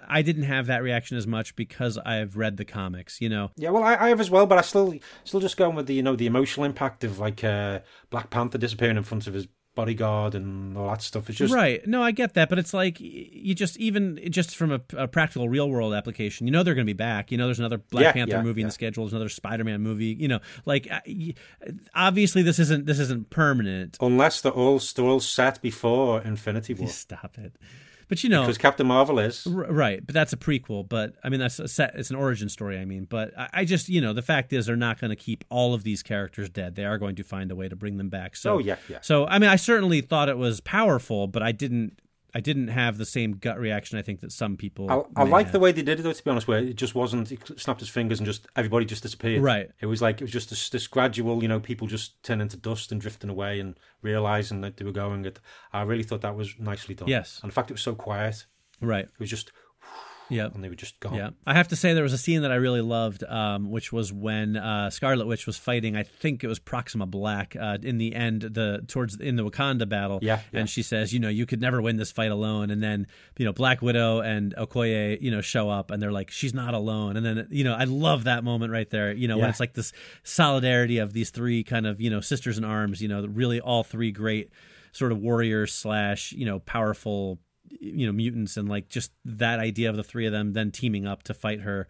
I didn't have that reaction as much because I've read the comics, you know. Yeah, well, I, I have as well, but I still still just going with the you know the emotional impact of like uh, Black Panther disappearing in front of his bodyguard and all that stuff. It's just right. No, I get that, but it's like you just even just from a, a practical real world application, you know they're going to be back. You know, there's another Black Yeah, Panther yeah, movie in the schedule. There's another Spider Man movie. You know, like obviously this isn't this isn't permanent. unless they're all all set before Infinity War, Stop it. But you know, because Captain Marvel is. R- right, but that's a prequel. But I mean, that's a set. It's an origin story. I mean, but I, I just you know the fact is they're not going to keep all of these characters dead. They are going to find a way to bring them back. So Oh, yeah, yeah. So I mean, I certainly thought it was powerful, but I didn't. I didn't have the same gut reaction. I think that some people. I, I like have. the way they did it, though. To be honest, where it just wasn't. He snapped his fingers and just everybody just disappeared. Right. It was like it was just this, this gradual, you know, people just turning into dust and drifting away and realizing that they were going. It. I really thought that was nicely done. Yes. And the fact it was so quiet, Right. it was just, Yep. and they were just gone. Yeah, I have to say there was a scene that I really loved, um, which was when uh, Scarlet Witch was fighting. I think it was Proxima Black uh, in the end, the towards in the Wakanda battle. Yeah, yeah. and she says, you know, you could never win this fight alone. And then you know, Black Widow and Okoye, you know, show up, and they're like, she's not alone. And then you know, I love that moment right there. You know, when it's like this solidarity of these three kind of you know sisters in arms. You know, really all three great sort of warriors slash you know powerful you know mutants and like just that idea of the three of them then teaming up to fight her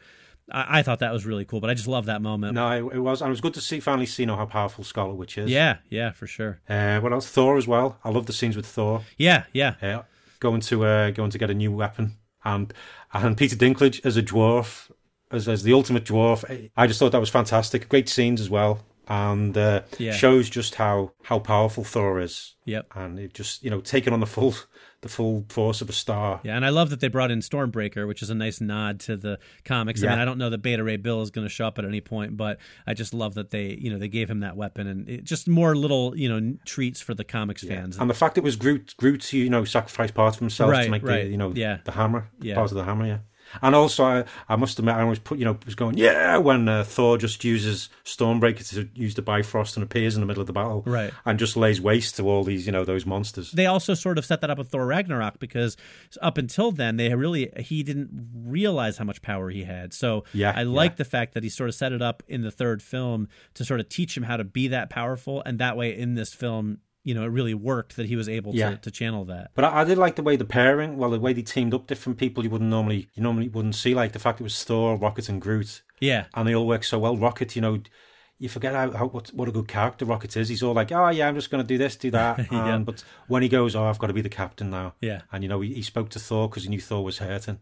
i, I thought that was really cool but i just love that moment No, it, it was. And it was good to see finally see you know, how powerful Scarlet Witch is. yeah yeah for sure Uh, what else? Thor as well. I love the scenes with Thor. yeah yeah Uh, going to uh, going to get a new weapon, and and Peter Dinklage as a dwarf, as as the ultimate dwarf. I just thought that was fantastic. Great scenes as well, and uh, Yeah. shows just how how powerful Thor is. Yep. And it just you know taking on the full the full force of a star. yeah and i love that they brought in stormbreaker which is a nice nod to the comics i mean i don't know that beta ray bill is going to show up at any point but i just love that they you know they gave him that weapon and it, just more little you know treats for the comics fans And the fact it was Groot, Groot, you know, sacrificed part of himself Right, to make right. the, you know, Yeah. the hammer, Yeah. part of the hammer, yeah. And also, I, I must admit, I was put, you know, was going, yeah, when uh, Thor just uses Stormbreaker to use the Bifrost and appears in the middle of the battle, Right. and just lays waste to all these, you know, those monsters. they also sort of set that up with Thor Ragnarok because up until then they really he didn't realize how much power he had. So Yeah, I yeah. like the fact that he sort of set it up in the third film to sort of teach him how to be that powerful, and that way in this film, you know, it really worked that he was able Yeah. to, to channel that. But I, I did like the way the pairing, well, the way they teamed up different people you wouldn't normally, you normally wouldn't see, like the fact it was Thor, Rocket, and Groot. Yeah, and they all work so well. Rocket, you know, you forget how, how what, what a good character Rocket is. He's all like, oh yeah, I'm just going to do this, do that. Yeah. um, but when he goes, oh, I've got to be the captain now. Yeah. And you know, he, he spoke to Thor because he knew Thor was hurting.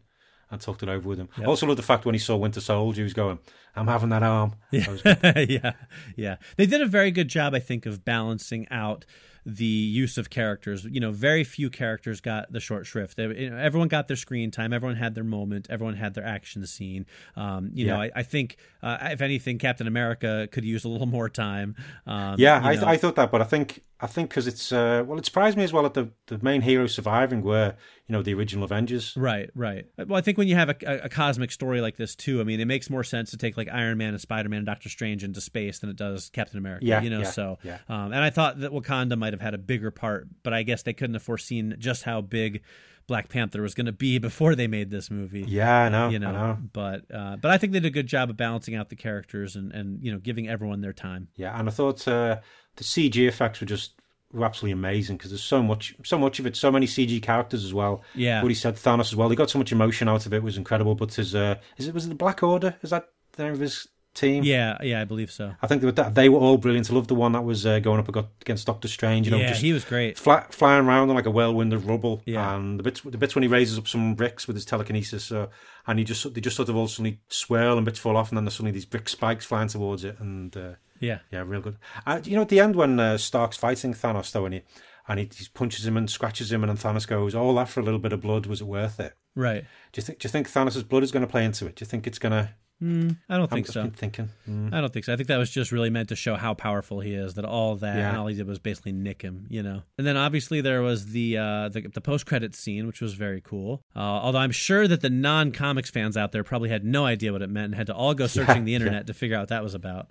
And talked it over with him. I also love the fact when he saw Winter Soldier, he was going, "I'm having that arm." Yeah, yeah, yeah. They did a very good job, I think, of balancing out the use of characters. You know, very few characters got the short shrift. They, you know, everyone got their screen time. Everyone had their moment. Everyone had their action scene. Um, you know, I, I think uh, if anything, Captain America could use a little more time. Um, Yeah, I, know. I thought that, but I think I think because it's uh, well, it surprised me as well that the the main heroes surviving were you know the original Avengers. Right, right. Well, I think when you have a, a, a cosmic story like this too, I mean, it makes more sense to take like Iron Man and Spider Man and Doctor Strange into space than it does Captain America. Yeah, you know. yeah, so, yeah. Um, and I thought that Wakanda might have had a bigger part, but I guess they couldn't have foreseen just how big Black Panther was going to be before they made this movie. Yeah, I know. You know, I know. but uh, but I think they did a good job of balancing out the characters and, and you know giving everyone their time. Yeah, and I thought uh, the CG effects were just were absolutely amazing because there's so much, so much of it, so many CG characters as well. Yeah. what he said, Thanos as well. He got so much emotion out of it, it was incredible. But his, uh, is it was it the Black Order? Is that the name of his team? Yeah, yeah, I believe so. I think they were, they were all brilliant. I love the one that was uh, going up against Doctor Strange. You know, yeah, just he was great. fly, flying around on like a whirlwind of rubble. Yeah. And the bits, the bits when he raises up some bricks with his telekinesis, uh, and he just they just sort of all suddenly swirl and bits fall off, and then there's suddenly these brick spikes flying towards it, and uh, Yeah, yeah, real good. Uh, you know, at the end when uh, Stark's fighting Thanos, though, and he and he, he punches him and scratches him, and then Thanos goes, "All that for a little bit of blood was it worth it?" right. Do you think? Do you think Thanos' blood is going to play into it? Do you think it's going to? Mm, I don't I'm think so. thinking. Mm. I don't think so. I think that was just really meant to show how powerful he is. That all that Yeah. and all he did was basically nick him, you know. And then obviously there was the uh, the, the post credit scene, which was very cool. Uh, although I'm sure that the non comics fans out there probably had no idea what it meant and had to all go searching the yeah. internet to figure out what that was about.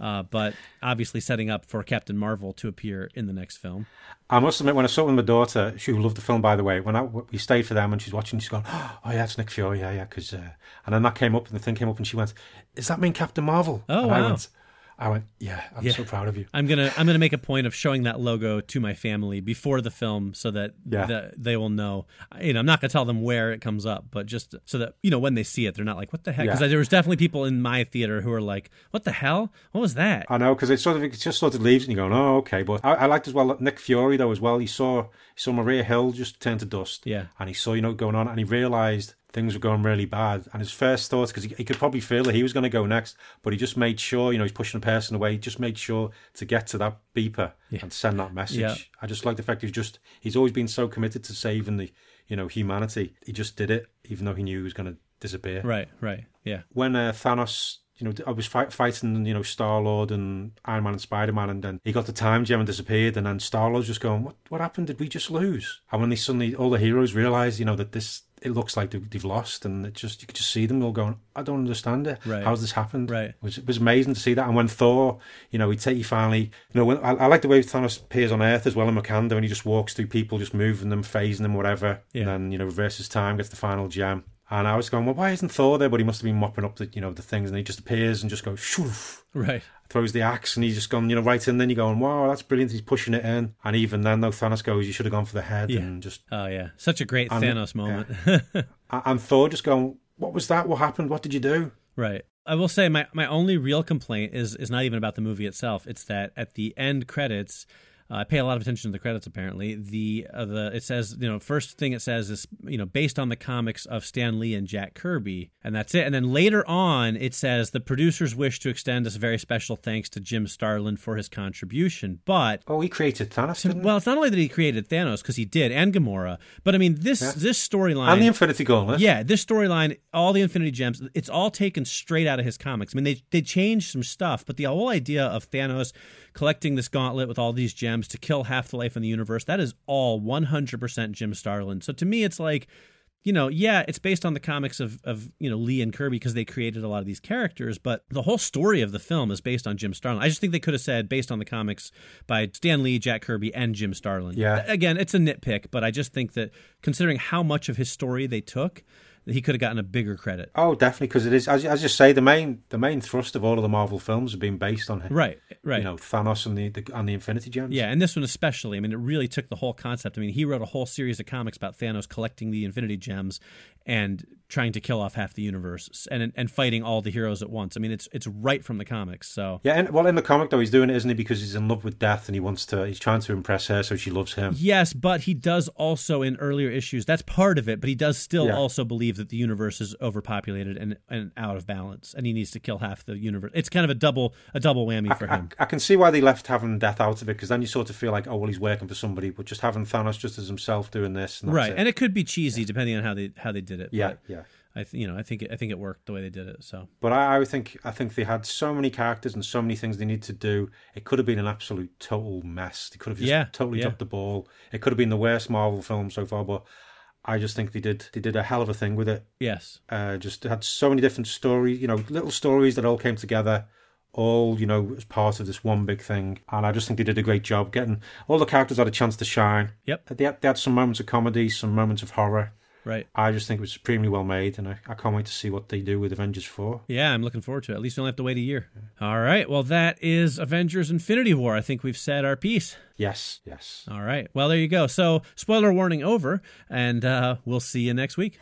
Uh, but obviously setting up for Captain Marvel to appear in the next film. I must admit, when I saw it with my daughter, she loved the film, by the way. When I, we stayed for them and she's watching, she's going, "Oh yeah, it's Nick Fury, yeah, yeah." Because uh, and then that came up and the thing came up and she went, "Is that mean Captain Marvel?" Oh, and I went, I went, "Yeah, I'm Yeah. so proud of you." I'm gonna I'm gonna make a point of showing that logo to my family before the film so that Yeah. the, they will know. You know, I'm not gonna tell them where it comes up, but just so that you know when they see it, they're not like, "What the heck?" Because Yeah. there was definitely people in my theater who were like, "What the hell? What was that?" I know because it sort of it just sort of leaves and you're going, "Oh, okay." But I, I liked as well Nick Fury though as well. He saw he saw Maria Hill just turn to dust, Yeah. and he saw you know going on, and he realised things were going really bad. And his first thoughts, because he, he could probably feel that he was going to go next, but he just made sure, you know, he's pushing a person away. He just made sure to get to that beeper and send that message. Yeah. I just like the fact he's just he's always been so committed to saving the you know humanity. He just did it, even though he knew he was going to disappear Right, right, yeah, when uh, Thanos, you know, I was fight, fighting, you know, Star Lord and Iron Man and Spider Man, and then he got the time gem and disappeared, and then Star Lord's just going, "What? What happened? Did we just lose?" And when they suddenly, all the heroes realize, you know, that this it looks like they've, lost, and it just you could just see them all going, "I don't understand it. Right. How's this happened?" Right. It was, it was amazing to see that. And when Thor, you know, he take he finally, you know, when, I, I like the way Thanos appears on Earth as well in Wakanda, and he just walks through people, just moving them, phasing them, whatever, Yeah. and then you know reverses time, gets the final gem. And I was going, well, why isn't Thor there? But he must have been mopping up the, you know, the things, and he just appears and just goes, shoof, right. throws the axe, and he's just gone, you know, right in. Then you're going, wow, that's brilliant. He's pushing it in, and even then, though Thanos goes, you should have gone for the head, Yeah. and just, Oh yeah, such a great And- Thanos moment. and Thor just going, what was that? What happened? What did you do? Right. I will say my, my only real complaint is is not even about the movie itself. It's that at the end credits, I pay a lot of attention to the credits. Apparently, the uh, the it says you know first thing it says is you know based on the comics of Stan Lee and Jack Kirby, and that's it. And then later on, it says the producers wish to extend this very special thanks to Jim Starlin for his contribution, but Oh, he created Thanos, didn't well, it's not only that he created Thanos because he did, and Gamora, but I mean this this storyline And the Infinity Gauntlet. yeah, this storyline, all the Infinity Gems, it's all taken straight out of his comics. I mean, they they changed some stuff, but the whole idea of Thanos collecting this gauntlet with all these gems to kill half the life in the universe, that is all 100% Jim Starlin. So to me, it's like, you know, yeah, it's based on the comics of, of you know, Lee and Kirby because they created a lot of these characters, but the whole story of the film is based on Jim Starlin. I just think they could have said based on the comics by Stan Lee, Jack Kirby, and Jim Starlin. Yeah. Again, it's a nitpick, but I just think that considering how much of his story they took, he could have gotten a bigger credit. Oh, definitely, because it is, as, as you say, the main the main thrust of all of the Marvel films have been based on him. Right, right. You know, Thanos and the, the and the Infinity Gems. Yeah, and this one especially. I mean, it really took the whole concept. I mean, he wrote a whole series of comics about Thanos collecting the Infinity Gems, and trying to kill off half the universe and and fighting all the heroes at once. I mean, it's it's right from the comics. So Yeah, and, well, in the comic though, he's doing it, isn't he? Because he's in love with Death, and he wants to. He's trying to impress her, so she loves him. Yes, but he does also in earlier issues. That's part of it, but he does still Yeah. also believe that the universe is overpopulated and, and out of balance, and he needs to kill half the universe. It's kind of a double a double whammy for him. I can see why they left having Death out of it, because then you sort of feel like, oh well, he's working for somebody, but just having Thanos just as himself doing this, and that's right, it. and it could be cheesy depending on how they how they did it. yeah, yeah. I th- you know I think it, I think it worked the way they did it. So But I, I think I think they had so many characters and so many things they need to do. It could have been an absolute total mess. They could have just Yeah, totally yeah. dropped the ball. It could have been the worst Marvel film so far. But I just think they did they did a hell of a thing with it. yes, Uh, just had so many different stories, you know, little stories that all came together, all you know as part of this one big thing. And I just think they did a great job getting all the characters had a chance to shine. Yep. They had, they had some moments of comedy, some moments of horror. Right. I just think it was supremely well made, and I, I can't wait to see what they do with Avengers Four. Yeah, I'm looking forward to it. At least we only have to wait a year. All right. Well, that is Avengers Infinity War. I think we've said our piece. Yes, yes. All right. Well, there you go. So, spoiler warning over, and uh, we'll see you next week.